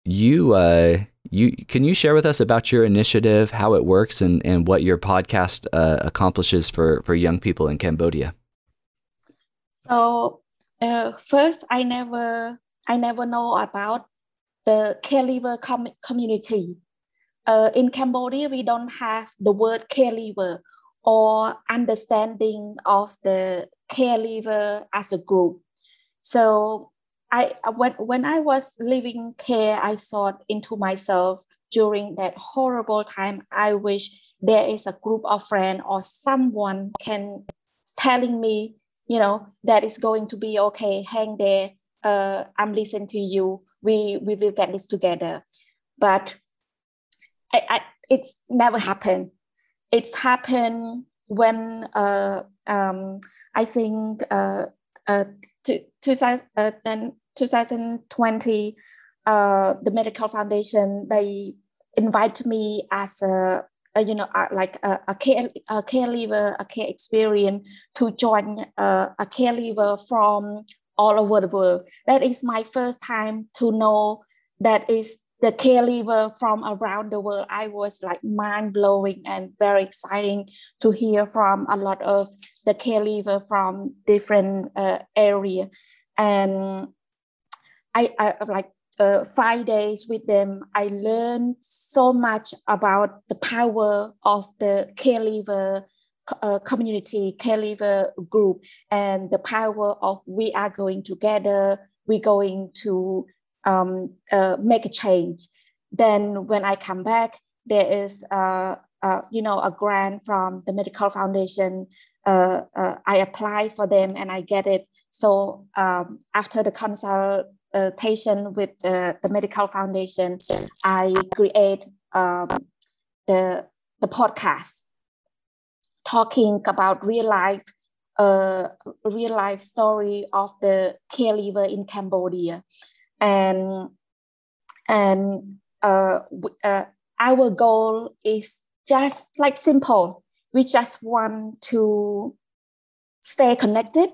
you uh, you can you share with us about your initiative, how it works, and and what your podcast uh, accomplishes for for young people in Cambodia. So uh, first, I never I never know about the caregiver com- community. Uh, in Cambodia, we don't have the word caregiver or understanding of the caregiver as a group. So I when when I was living care, I thought into myself during that horrible time. I wish there is a group of friends or someone can telling me, you know, that is going to be okay. Hang there. Uh, I'm listening to you. We we will get this together. But I, I it's never happened. It's happened when uh, um, I think uh, uh, 2020, uh, uh, the Miracle Foundation, they invite me as a, a you know, like a, a, care, a caregiver, a care experience to join uh, a caregiver from all over the world. That is my first time to know that is the caregiver from around the world. I was like mind blowing and very exciting to hear from a lot of the caregiver from different uh, area. And I, I like uh, five days with them, I learned so much about the power of the caregiver uh, community, caregiver group, and the power of we are going together, we're going to um, uh, make a change. Then when I come back, there is uh, uh, you know a grant from the Miracle Foundation. Uh, uh, I apply for them and I get it. So um, after the consultation with the, the Miracle Foundation, I create um, the the podcast talking about real life uh, real life story of the caregiver in Cambodia and and uh, uh, our goal is just like simple. We just want to stay connected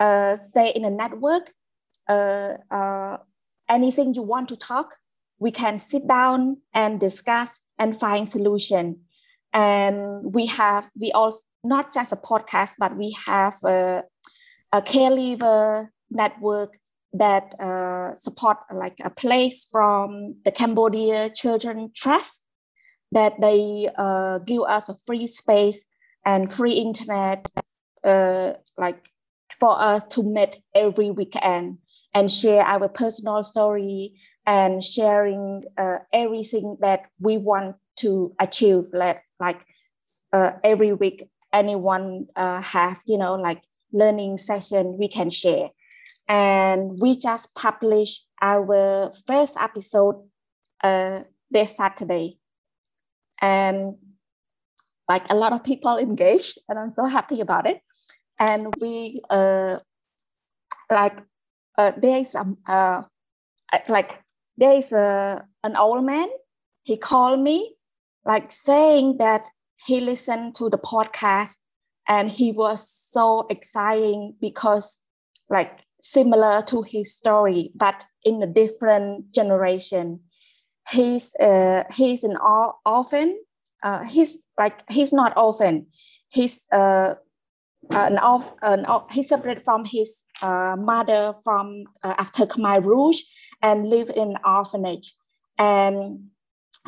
uh, stay in a network uh, uh, anything you want to talk we can sit down and discuss and find solution. And we have we also not just a podcast but we have a, a caregiver network that uh, support like a place from the Cambodia Children Trust that they uh, give us a free space and free internet, uh, like for us to meet every weekend and share our personal story and sharing uh, everything that we want to achieve. Like like uh, every week, anyone uh, have you know like learning session we can share, and we just published our first episode uh, this Saturday. And like a lot of people engaged and i'm so happy about it. And we uh like uh there is um uh like there is a an old man he called me like saying that he listened to the podcast and he was so exciting because like similar to his story but in a different generation he's uh, he's an orphan. Uh, he's like he's not orphan. He's uh, an off an he separated from his uh, mother from uh, after Khmer Rouge and live in orphanage. And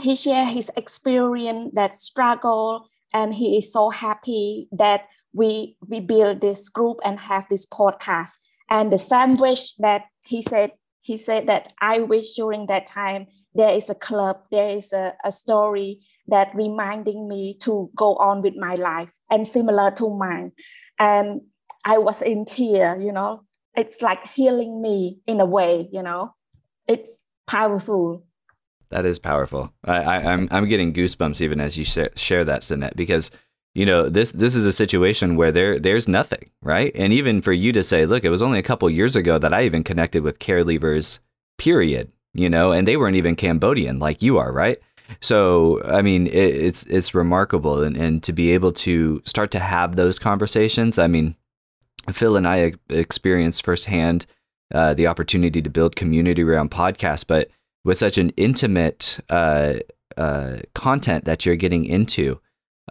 he shared his experience that struggle, and he is so happy that we we build this group and have this podcast. And the same wish that he said he said that I wish during that time there is a club, there is a, a story that reminding me to go on with my life and similar to mine. And I was in tear, you know, it's like healing me in a way, you know, it's powerful. That is powerful. I, I, am I'm, I'm getting goosebumps even as you share, share that, Sinet, because you know this this is a situation where there there's nothing, right? And even for you to say, look, it was only a couple years ago that I even connected with care leavers, period you know, and they weren't even Cambodian like you are, right? So, I mean, it, it's it's remarkable, and, and to be able to start to have those conversations. I mean, Phil and I experienced firsthand uh, the opportunity to build community around podcasts, but with such an intimate uh, uh, content that you're getting into,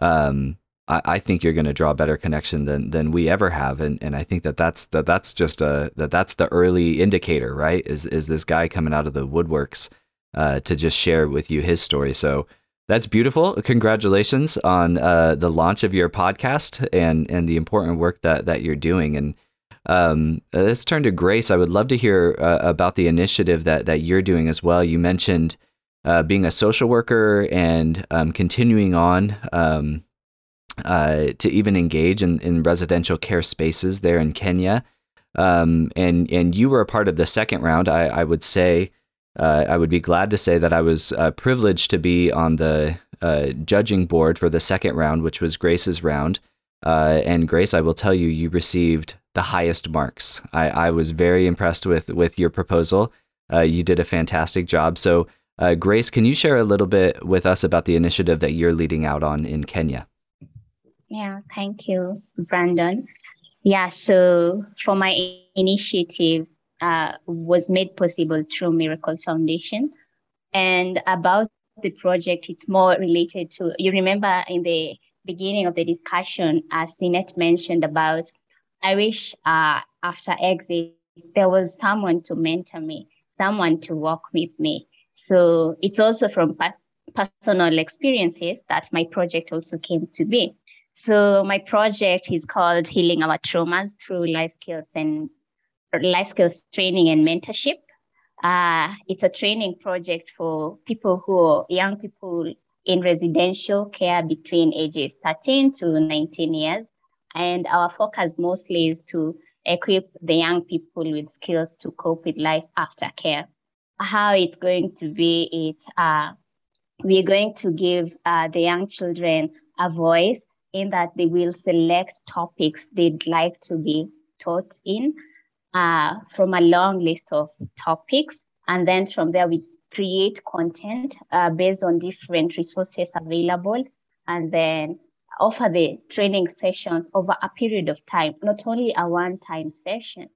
um, I, I think you're going to draw a better connection than than we ever have, and and I think that that's that that's just a that that's the early indicator, right? Is is this guy coming out of the woodworks uh, to just share with you his story? So that's beautiful. Congratulations on uh, the launch of your podcast and and the important work that that you're doing. And um, let's turn to Grace. I would love to hear uh, about the initiative that that you're doing as well. You mentioned uh, being a social worker and um, continuing on um, uh, to even engage in, in residential care spaces there in Kenya. Um, and and you were a part of the second round. I, I would say uh, I would be glad to say that I was uh, privileged to be on the uh, judging board for the second round, which was Grace's round. Uh, and Grace, I will tell you, you received the highest marks. I, I was very impressed with with your proposal. Uh, you did a fantastic job. So, Grace, can you share a little bit with us about the initiative that you're leading out on in Kenya? Yeah, thank you, Brandon. Yeah, so for my initiative uh, was made possible through Miracle Foundation. And about the project, it's more related to, you remember in the beginning of the discussion, as Sinet mentioned about, I wish uh, after exit, there was someone to mentor me, someone to walk with me. So it's also from personal experiences that my project also came to be. So my project is called Healing Our Traumas through life skills and life skills training and mentorship. Uh, it's a training project for people who are young people in residential care between ages 13 to 19 years. And our focus mostly is to equip the young people with skills to cope with life after care. How it's going to be, it's uh, we're going to give uh, the young children a voice in that they will select topics they'd like to be taught in uh, from a long list of topics. And then from there, we create content uh, based on different resources available and then offer the training sessions over a period of time, not only a one time session,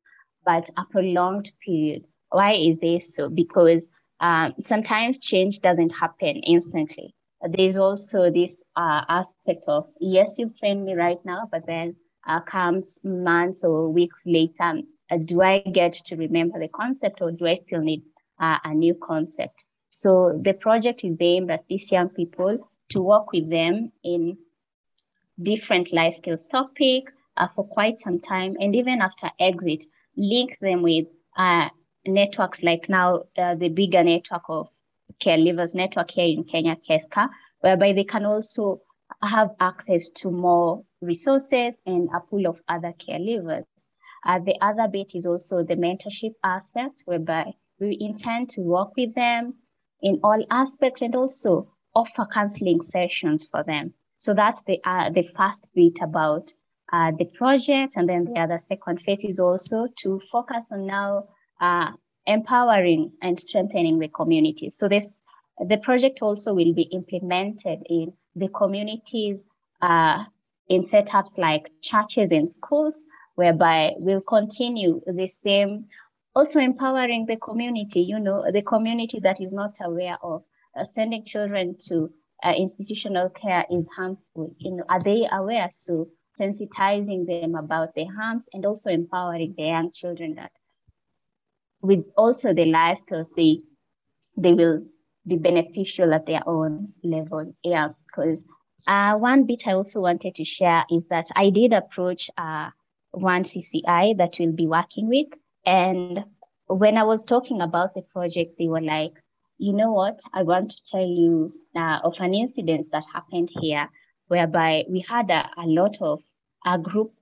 but a prolonged period. Why is this so? Because um, sometimes change doesn't happen instantly there's also this uh, aspect of yes, you trained me right now, but then uh, comes months or weeks later, uh, do I get to remember the concept or do I still need uh, a new concept? So the project is aimed at these young people to work with them in different life skills topic uh, for quite some time. And even after exit, link them with uh, networks like now the bigger network of Care leavers network here in Kenya, KESCA, whereby they can also have access to more resources and a pool of other care leavers. Uh, the other bit is also the mentorship aspect, whereby we intend to work with them in all aspects and also offer counseling sessions for them. So that's the uh, the first bit about uh, the project, and then the other second phase is also to focus on now uh, empowering and strengthening the communities. So this the project also will be implemented in the communities uh, in setups like churches and schools, whereby we'll continue the same, also empowering the community, you know, the community that is not aware of uh, sending children to uh, institutional care is harmful. You know, are they aware? So sensitizing them about the harms and also empowering the young children that with also the lifestyles they they will be beneficial at their own level. Yeah, because uh, one bit I also wanted to share is that I did approach uh, one CCI that we'll be working with. And when I was talking about the project, they were like, you know what? I want to tell you uh, of an incident that happened here, whereby we had a, a lot of a group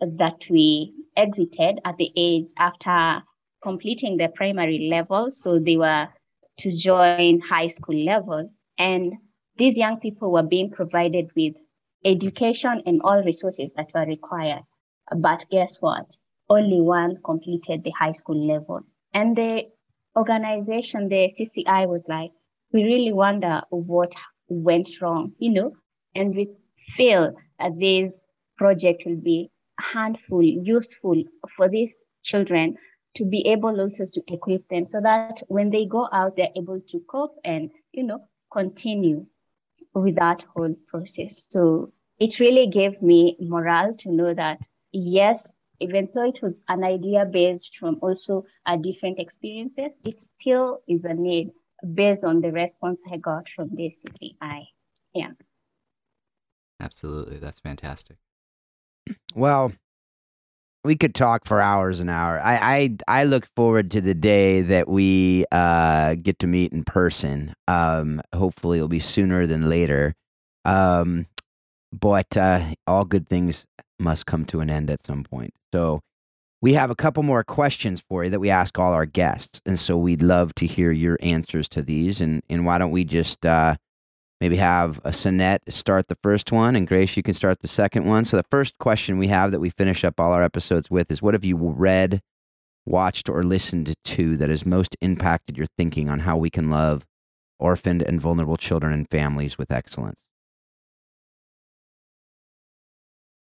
that we exited at the age after completing the primary level. So they were to join high school level. And these young people were being provided with education and all resources that were required. But guess what? Only one completed the high school level. And the organization, the CCI was like, we really wonder what went wrong, you know, and we feel that this project will be handful, useful for these children to be able also to equip them so that when they go out, they're able to cope and, you know, continue with that whole process. So it really gave me morale to know that, yes, even though it was an idea based from also a different experiences, it still is a need based on the response I got from the CCI. Yeah. Absolutely. That's fantastic. Well, we could talk for hours and hours. I, I I look forward to the day that we uh, get to meet in person. Um, hopefully, it'll be sooner than later. Um, but uh, all good things must come to an end at some point. So we have a couple more questions for you that we ask all our guests, and so we'd love to hear your answers to these. And and why don't we just uh, maybe have a Sinet start the first one, and Grace, you can start the second one. So the first question we have that we finish up all our episodes with is: What have you read, watched, or listened to that has most impacted your thinking on how we can love orphaned and vulnerable children and families with excellence?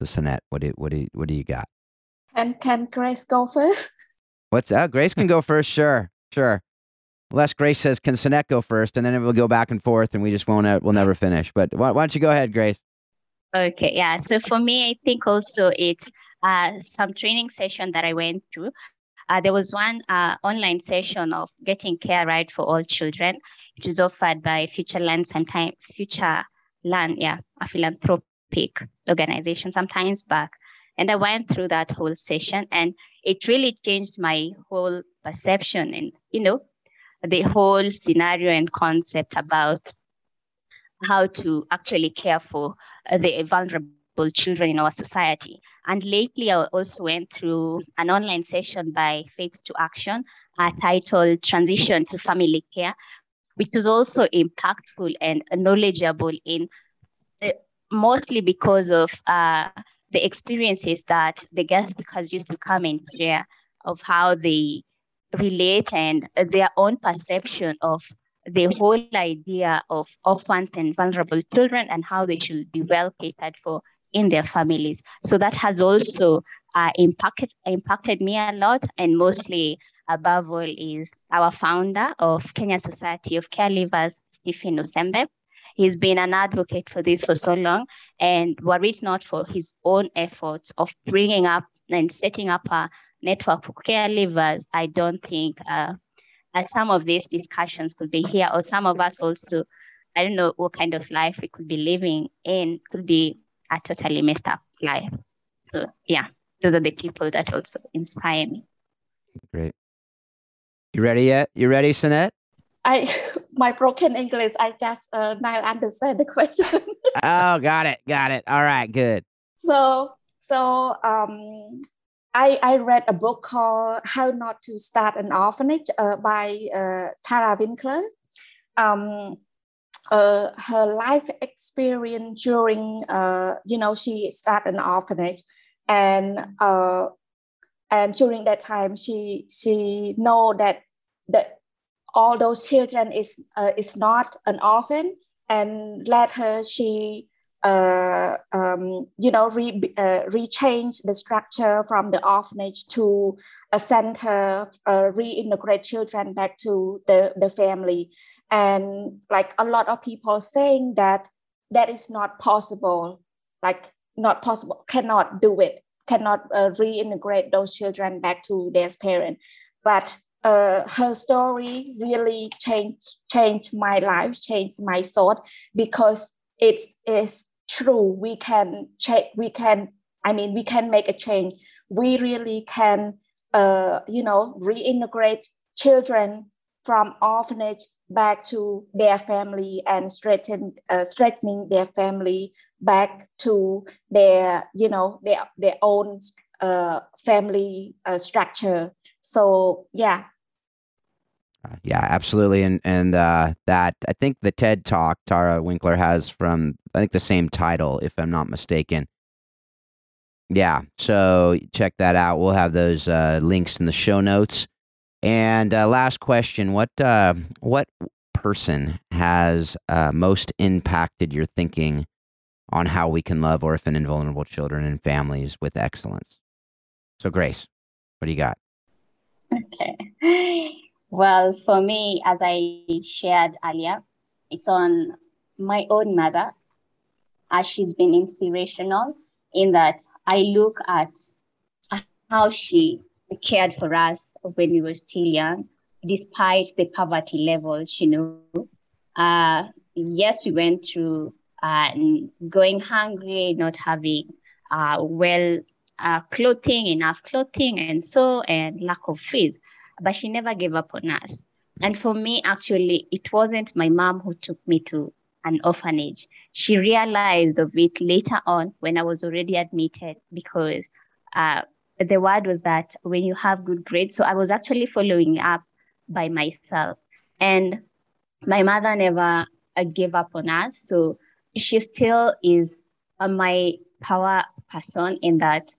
So Sinet, what do what do what do you got? Can can Grace go first? What's that? Grace can go first. Sure, sure. Unless Grace says, "Can Sinet go first? and then it will go back and forth, and we just won't. Uh, we'll never finish. But why, why, don't you go ahead, Grace? Okay, yeah. So for me, I think also it's uh, some training session that I went through. Uh, there was one uh, online session of getting care right for all children, which was offered by FutureLearn sometime Future Land, yeah, a philanthropic organization sometimes back. And I went through that whole session, and it really changed my whole perception and you know the whole scenario and concept about how to actually care for uh, the vulnerable children in our society. And lately, I also went through an online session by Faith to Action uh, titled Transition to Family Care, which was also impactful and knowledgeable in uh, mostly because of uh, the experiences that the guest speakers used to come and share of how they relate and their own perception of the whole idea of orphaned and vulnerable children and how they should be well catered for in their families. So that has also uh, impacted impacted me a lot, and mostly above all is our founder of Kenya Society of Care Leavers, Stephen Ucembe. He's been an advocate for this for so long, and were it not for his own efforts of bringing up and setting up a network for care leavers, I don't think uh, uh, some of these discussions could be here, or some of us also I don't know what kind of life we could be living in. Could be a totally messed up life. So yeah, those are the people that also inspire me. Great. You ready yet? You ready, Sinet? I my broken English. I just uh, now understand the question. oh, got it, got it. All right, good. So so um, I I read a book called How Not to Start an Orphanage uh, by uh, Tara Winkler. Um, uh, her life experience during uh, you know she started an orphanage and uh, and during that time she she know that that all those children is uh, is not an orphan and later she uh, um, you know re uh, rechange the structure from the orphanage to a center uh, reintegrate children back to the, the family. And like a lot of people saying that that is not possible like not possible cannot do it cannot uh, reintegrate those children back to their parents but uh, her story really changed changed my life changed my thought because it is true. We can check we can i mean we can make a change. We really can uh, you know reintegrate children from orphanage back to their family and straighten uh, strengthening their family back to their you know their their own uh, family uh, structure. So yeah yeah absolutely and and uh, that i think the ted talk tara winkler has from i think the same title if i'm not mistaken yeah so check that out we'll have those uh, links in the show notes and uh, last question: What uh, what person has uh, most impacted your thinking on how we can love orphan and vulnerable children and families with excellence? So, Grace, what do you got? Okay. Well, for me, as I shared earlier, it's on my own mother, as she's been inspirational in that I look at how she cared for us when we were still young, despite the poverty levels, you know. Uh, yes, we went through uh, going hungry, not having uh, well uh, clothing, enough clothing, and so, and lack of fees. But she never gave up on us. And for me, actually, it wasn't my mom who took me to an orphanage. She realized of it later on when I was already admitted because uh, the word was that when you have good grades, so I was actually following up by myself. And my mother never uh, gave up on us. So she still is uh, my power person in that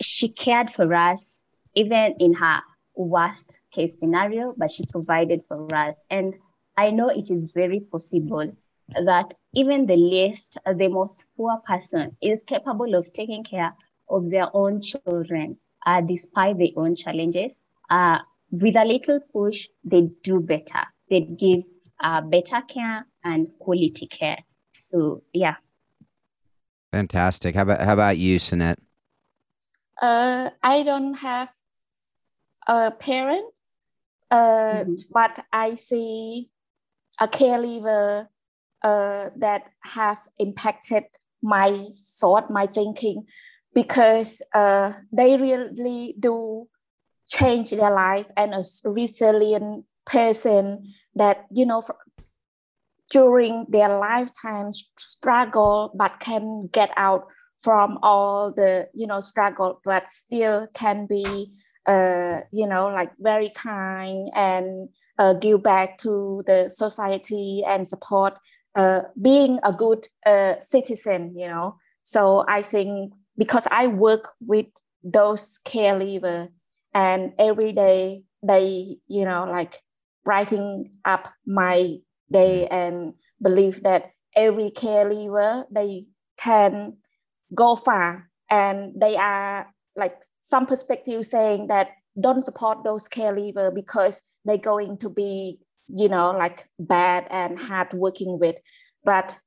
she cared for us, even in her worst case scenario, but she provided for us. And I know it is very possible that even the least, the most poor person is capable of taking care of their own children, uh, despite their own challenges. Uh, with a little push, they do better. They give uh, better care and quality care. So, yeah. Fantastic. How about how about you, Sinet? Uh, I don't have a parent, uh, mm-hmm. but I see a caregiver uh, that have impacted my thought, my thinking because uh, they really do change their life and a resilient person that you know during their lifetime struggle but can get out from all the you know struggle but still can be uh, you know like very kind and uh, give back to the society and support uh, being a good uh, citizen you know. So i think because I work with those caregiver and every day they, you know, like writing up my day and believe that every caregiver they can go far and they are like some perspective saying that don't support those caregiver because they're going to be you know like bad and hard working with but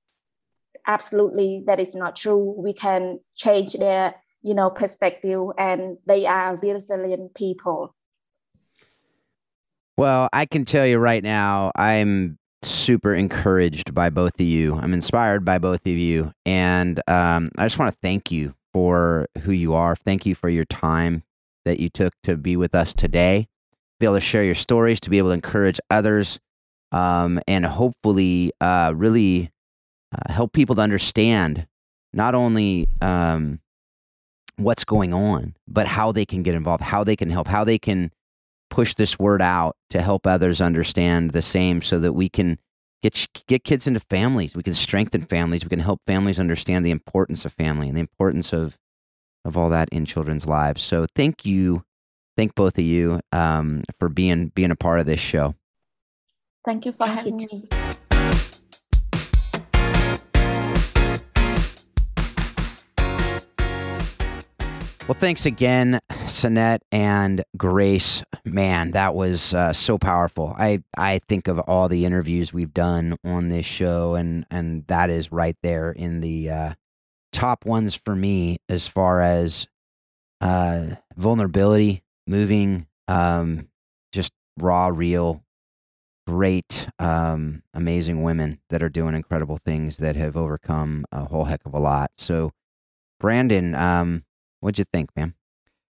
absolutely that is not true we can change their you know perspective and they are resilient people well i can tell you right now i'm super encouraged by both of you. I'm inspired by both of you. And um, I just want to thank you for who you are. Thank you for your time that you took to be with us today, be able to share your stories, to be able to encourage others, um, and hopefully uh, really uh, help people to understand not only um, what's going on, but how they can get involved, how they can help, how they can push this word out to help others understand the same so that we can get get kids into families. We can strengthen families. We can help families understand the importance of family and the importance of of all that in children's lives. So thank you. Thank both of you um, for being being a part of this show. Thank you for Thank you having too. me Well, thanks again, Sinet and Grace. Man, that was uh, so powerful. I I think of all the interviews we've done on this show, and and that is right there in the uh, top ones for me as far as uh, vulnerability, moving, um, just raw, real, great, um, amazing women that are doing incredible things that have overcome a whole heck of a lot. So, Brandon, um, what'd you think, man?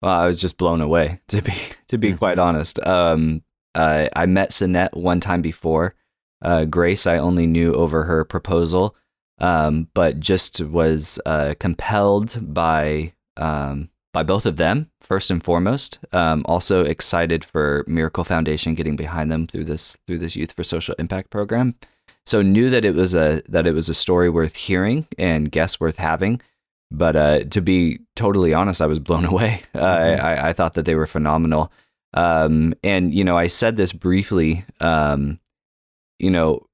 Well, I was just blown away to be to be quite honest. Um, uh, I met Sinet one time before. Uh, Grace, I only knew over her proposal, um, but just was uh, compelled by um, by both of them first and foremost. Um, also excited for Miracle Foundation getting behind them through this through this Youth for Social Impact program. So knew that it was a that it was a story worth hearing and guests worth having. But uh, to be totally honest, I was blown away. Uh, Mhm. I, I thought that they were phenomenal. Um, and you know, I said this briefly. Um, you know,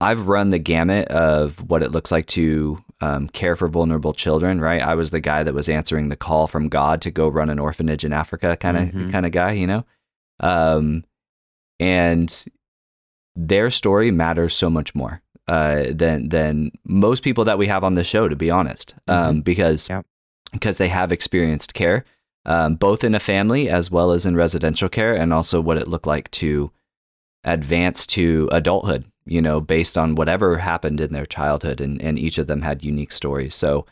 I've run the gamut of what it looks like to um, care for vulnerable children. Right, I was the guy that was answering the call from God to go run an orphanage in Africa, kind of Mhm. kind of guy. You know, um, and their story matters so much more uh, than than most people that we have on the show, to be honest, um, because Yep. because they have experienced care, um, both in a family as well as in residential care, and also what it looked like to advance to adulthood. You know, based on whatever happened in their childhood, and and each of them had unique stories. So,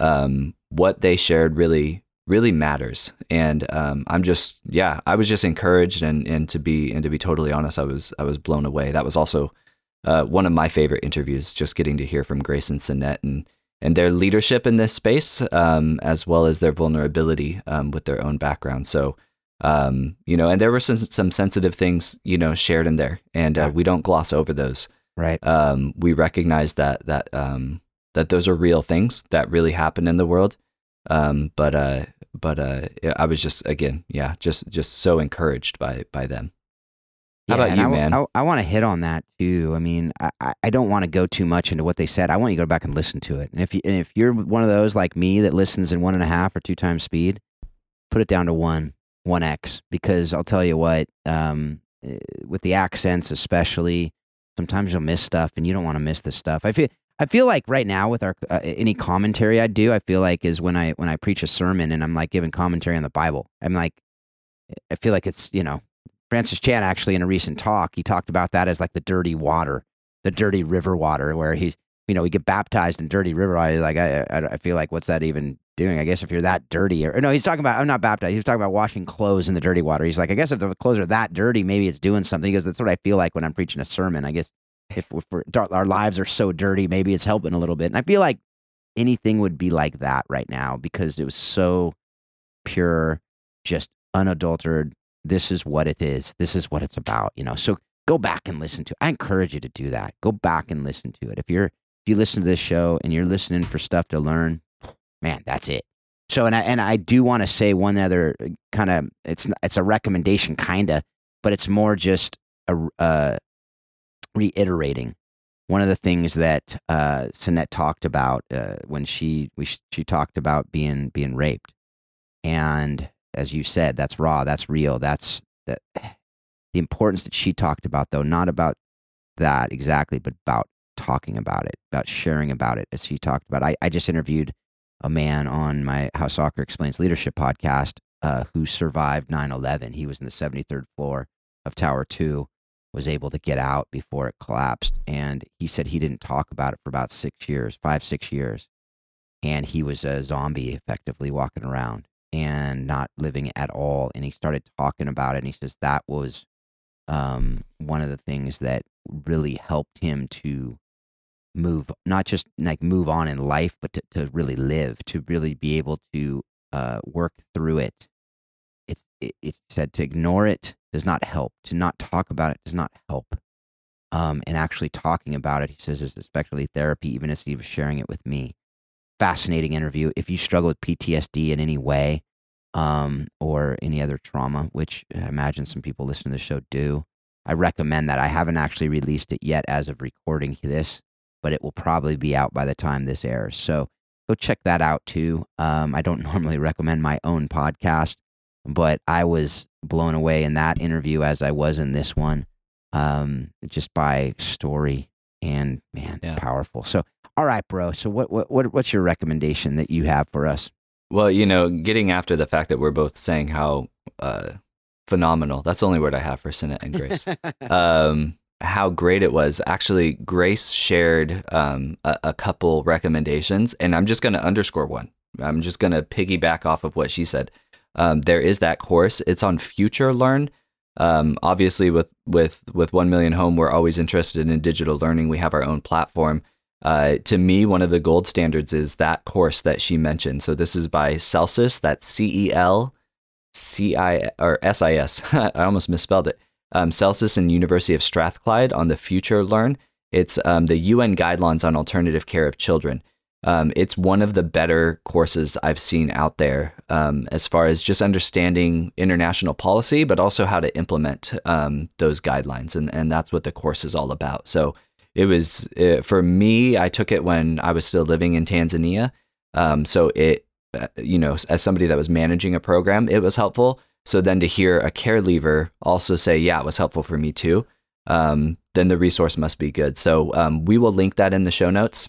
um, what they shared really really matters and um, i'm just yeah i was just encouraged and and to be and to be totally honest i was i was blown away that was also uh, one of my favorite interviews just getting to hear from grace and Sinet and and their leadership in this space um, as well as their vulnerability um, with their own background so um, you know and there were some, some sensitive things you know shared in there and uh, we don't gloss over those Right. um, we recognize that that um, that those are real things that really happen in the world. Um, but uh, but uh, I was just again, yeah, just just so encouraged by by them. How about you, I, man? I, I want to hit on that too. I mean, I, I- I don't want to go too much into what they said. I want you to go back and listen to it. And if you and if you're one of those like me that listens in one and a half or two times speed, put it down to one, one x. Because I'll tell you what, um, eh, with the accents especially, sometimes you'll miss stuff, and you don't want to miss this stuff. I feel. I feel like right now with our uh, any commentary I do, I feel like is when I when I preach a sermon and I'm like giving commentary on the Bible. I'm like, I feel like it's you know Francis Chan actually in a recent talk, he talked about that as like the dirty water, the dirty river water, where he's, you know, we get baptized in dirty river. I like, I, I, I feel like what's that even doing? I guess if you're that dirty, or, no, he's talking about, I'm not baptized. He was talking about washing clothes in the dirty water. He's like, I guess if the clothes are that dirty, maybe it's doing something. He goes, that's what I feel like when I'm preaching a sermon. I guess if, if our lives are so dirty, maybe it's helping a little bit. And I feel like anything would be like that right now because it was so pure, just unadulterated. This is what it is. This is what it's about, you know. So go back and listen to. I encourage you to do that. Go back and listen to it. If you're if you listen to this show and you're listening for stuff to learn, man, that's it. So and I and I do want to say one other kind of it's it's a recommendation kind of, but it's more just a uh, reiterating one of the things that uh, Sinet talked about uh, when she we, she talked about being being raped, and as you said, that's raw, that's real, that's that the importance that she talked about though, not about that exactly, but about talking about it, about sharing about it, as she talked about. I, I just interviewed a man on my How Soccer Explains Leadership podcast uh, who survived 9 11. He was in the 73rd floor of Tower 2 was able to get out before it collapsed. And he said he didn't talk about it for about six years, five, six years. And he was a zombie effectively walking around and not living at all. And he started talking about it. And he says that was um, one of the things that really helped him to move, not just like move on in life, but to, to really live, to really be able to uh, work through it. It's, it, it said to ignore it does not help. To not talk about it does not help. Um, and actually talking about it, he says, is especially therapy, even as he was sharing it with me. Fascinating interview. If you struggle with PTSD in any way um, or any other trauma, which I imagine some people listening to the show do, I recommend that. I haven't actually released it yet as of recording this, but it will probably be out by the time this airs. So go check that out too. Um, I don't normally recommend my own podcast, but I was blown away in that interview as I was in this one, um, just by story and man, yeah. powerful. So, all right, bro. So, what, what what what's your recommendation that you have for us? Well, you know, getting after the fact that we're both saying how uh, phenomenal. That's the only word I have for Sinet and Grace. um, how great it was. Actually, Grace shared um, a, a couple recommendations, and I'm just going to underscore one. I'm just going to piggyback off of what she said um, there is that course. It's on FutureLearn. Um, obviously, with with with One Million Home, we're always interested in digital learning. We have our own platform. Uh, to me, one of the gold standards is that course that she mentioned. So this is by CELCIS, That's C E L C I or S I S. I almost misspelled it. Um, CELCIS and University of Strathclyde on the FutureLearn. It's um, the UN guidelines on alternative care of children um, it's one of the better courses I've seen out there um, as far as just understanding international policy, but also how to implement um, those guidelines. And, and that's what the course is all about. So it was, it, for me, I took it when I was still living in Tanzania. Um, so it, uh, you know, as somebody that was managing a program, it was helpful. So then to hear a care leaver also say, yeah, it was helpful for me too, um, then the resource must be good. So um, we will link that in the show notes.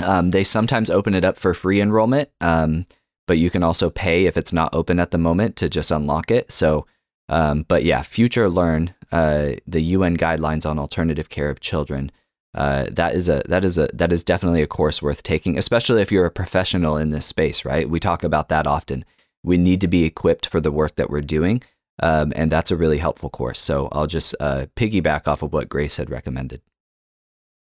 Um, they sometimes open it up for free enrollment, um, but you can also pay if it's not open at the moment to just unlock it. So, um, but yeah, FutureLearn, uh, the UN guidelines on alternative care of children. Uh, that is a that is a that is definitely a course worth taking, especially if you're a professional in this space. Right? We talk about that often. We need to be equipped for the work that we're doing, um, and that's a really helpful course. So I'll just uh, piggyback off of what Grace had recommended.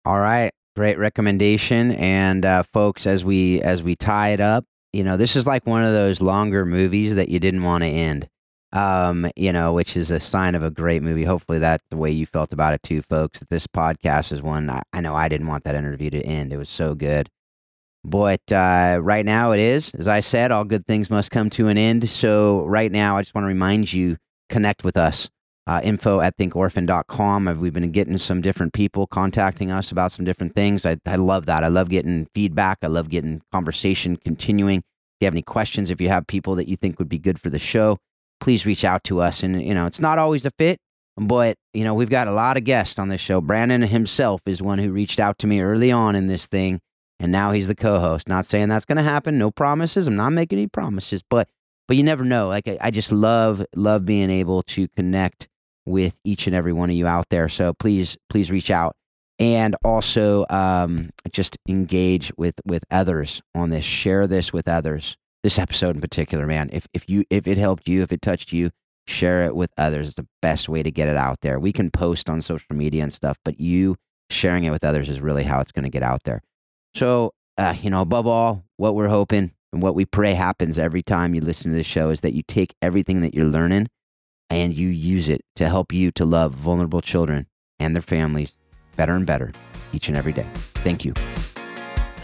All right. Great recommendation. And uh, folks, as we as we tie it up, you know, this is like one of those longer movies that you didn't want to end. Um, you know, which is a sign of a great movie. Hopefully, that's the way you felt about it too, folks. That this podcast is one. I, I know I didn't want that interview to end. It was so good. But uh, right now it is. As I said, all good things must come to an end. So right now, I just want to remind you, connect with us uh, info at thinkorphan.com. We've been getting some different people contacting us about some different things. I, I love that. I love getting feedback. I love getting conversation continuing. If you have any questions, if you have people that you think would be good for the show, please reach out to us. And, you know, it's not always a fit, but, you know, we've got a lot of guests on this show. Brandon himself is one who reached out to me early on in this thing, and now he's the co host. Not saying that's going to happen. No promises. I'm not making any promises, but, but you never know. Like, I, I just love, love being able to connect with each and every one of you out there. So please, please reach out and also um, just engage with with others on this. Share this with others. This episode in particular, man. If if you if it helped you, if it touched you, share it with others. It's the best way to get it out there. We can post on social media and stuff, but you sharing it with others is really how it's going to get out there. So, uh, you know, above all, what we're hoping and what we pray happens every time you listen to this show is that you take everything that you're learning and you use it to help you to love vulnerable children and their families better and better each and every day. Thank you.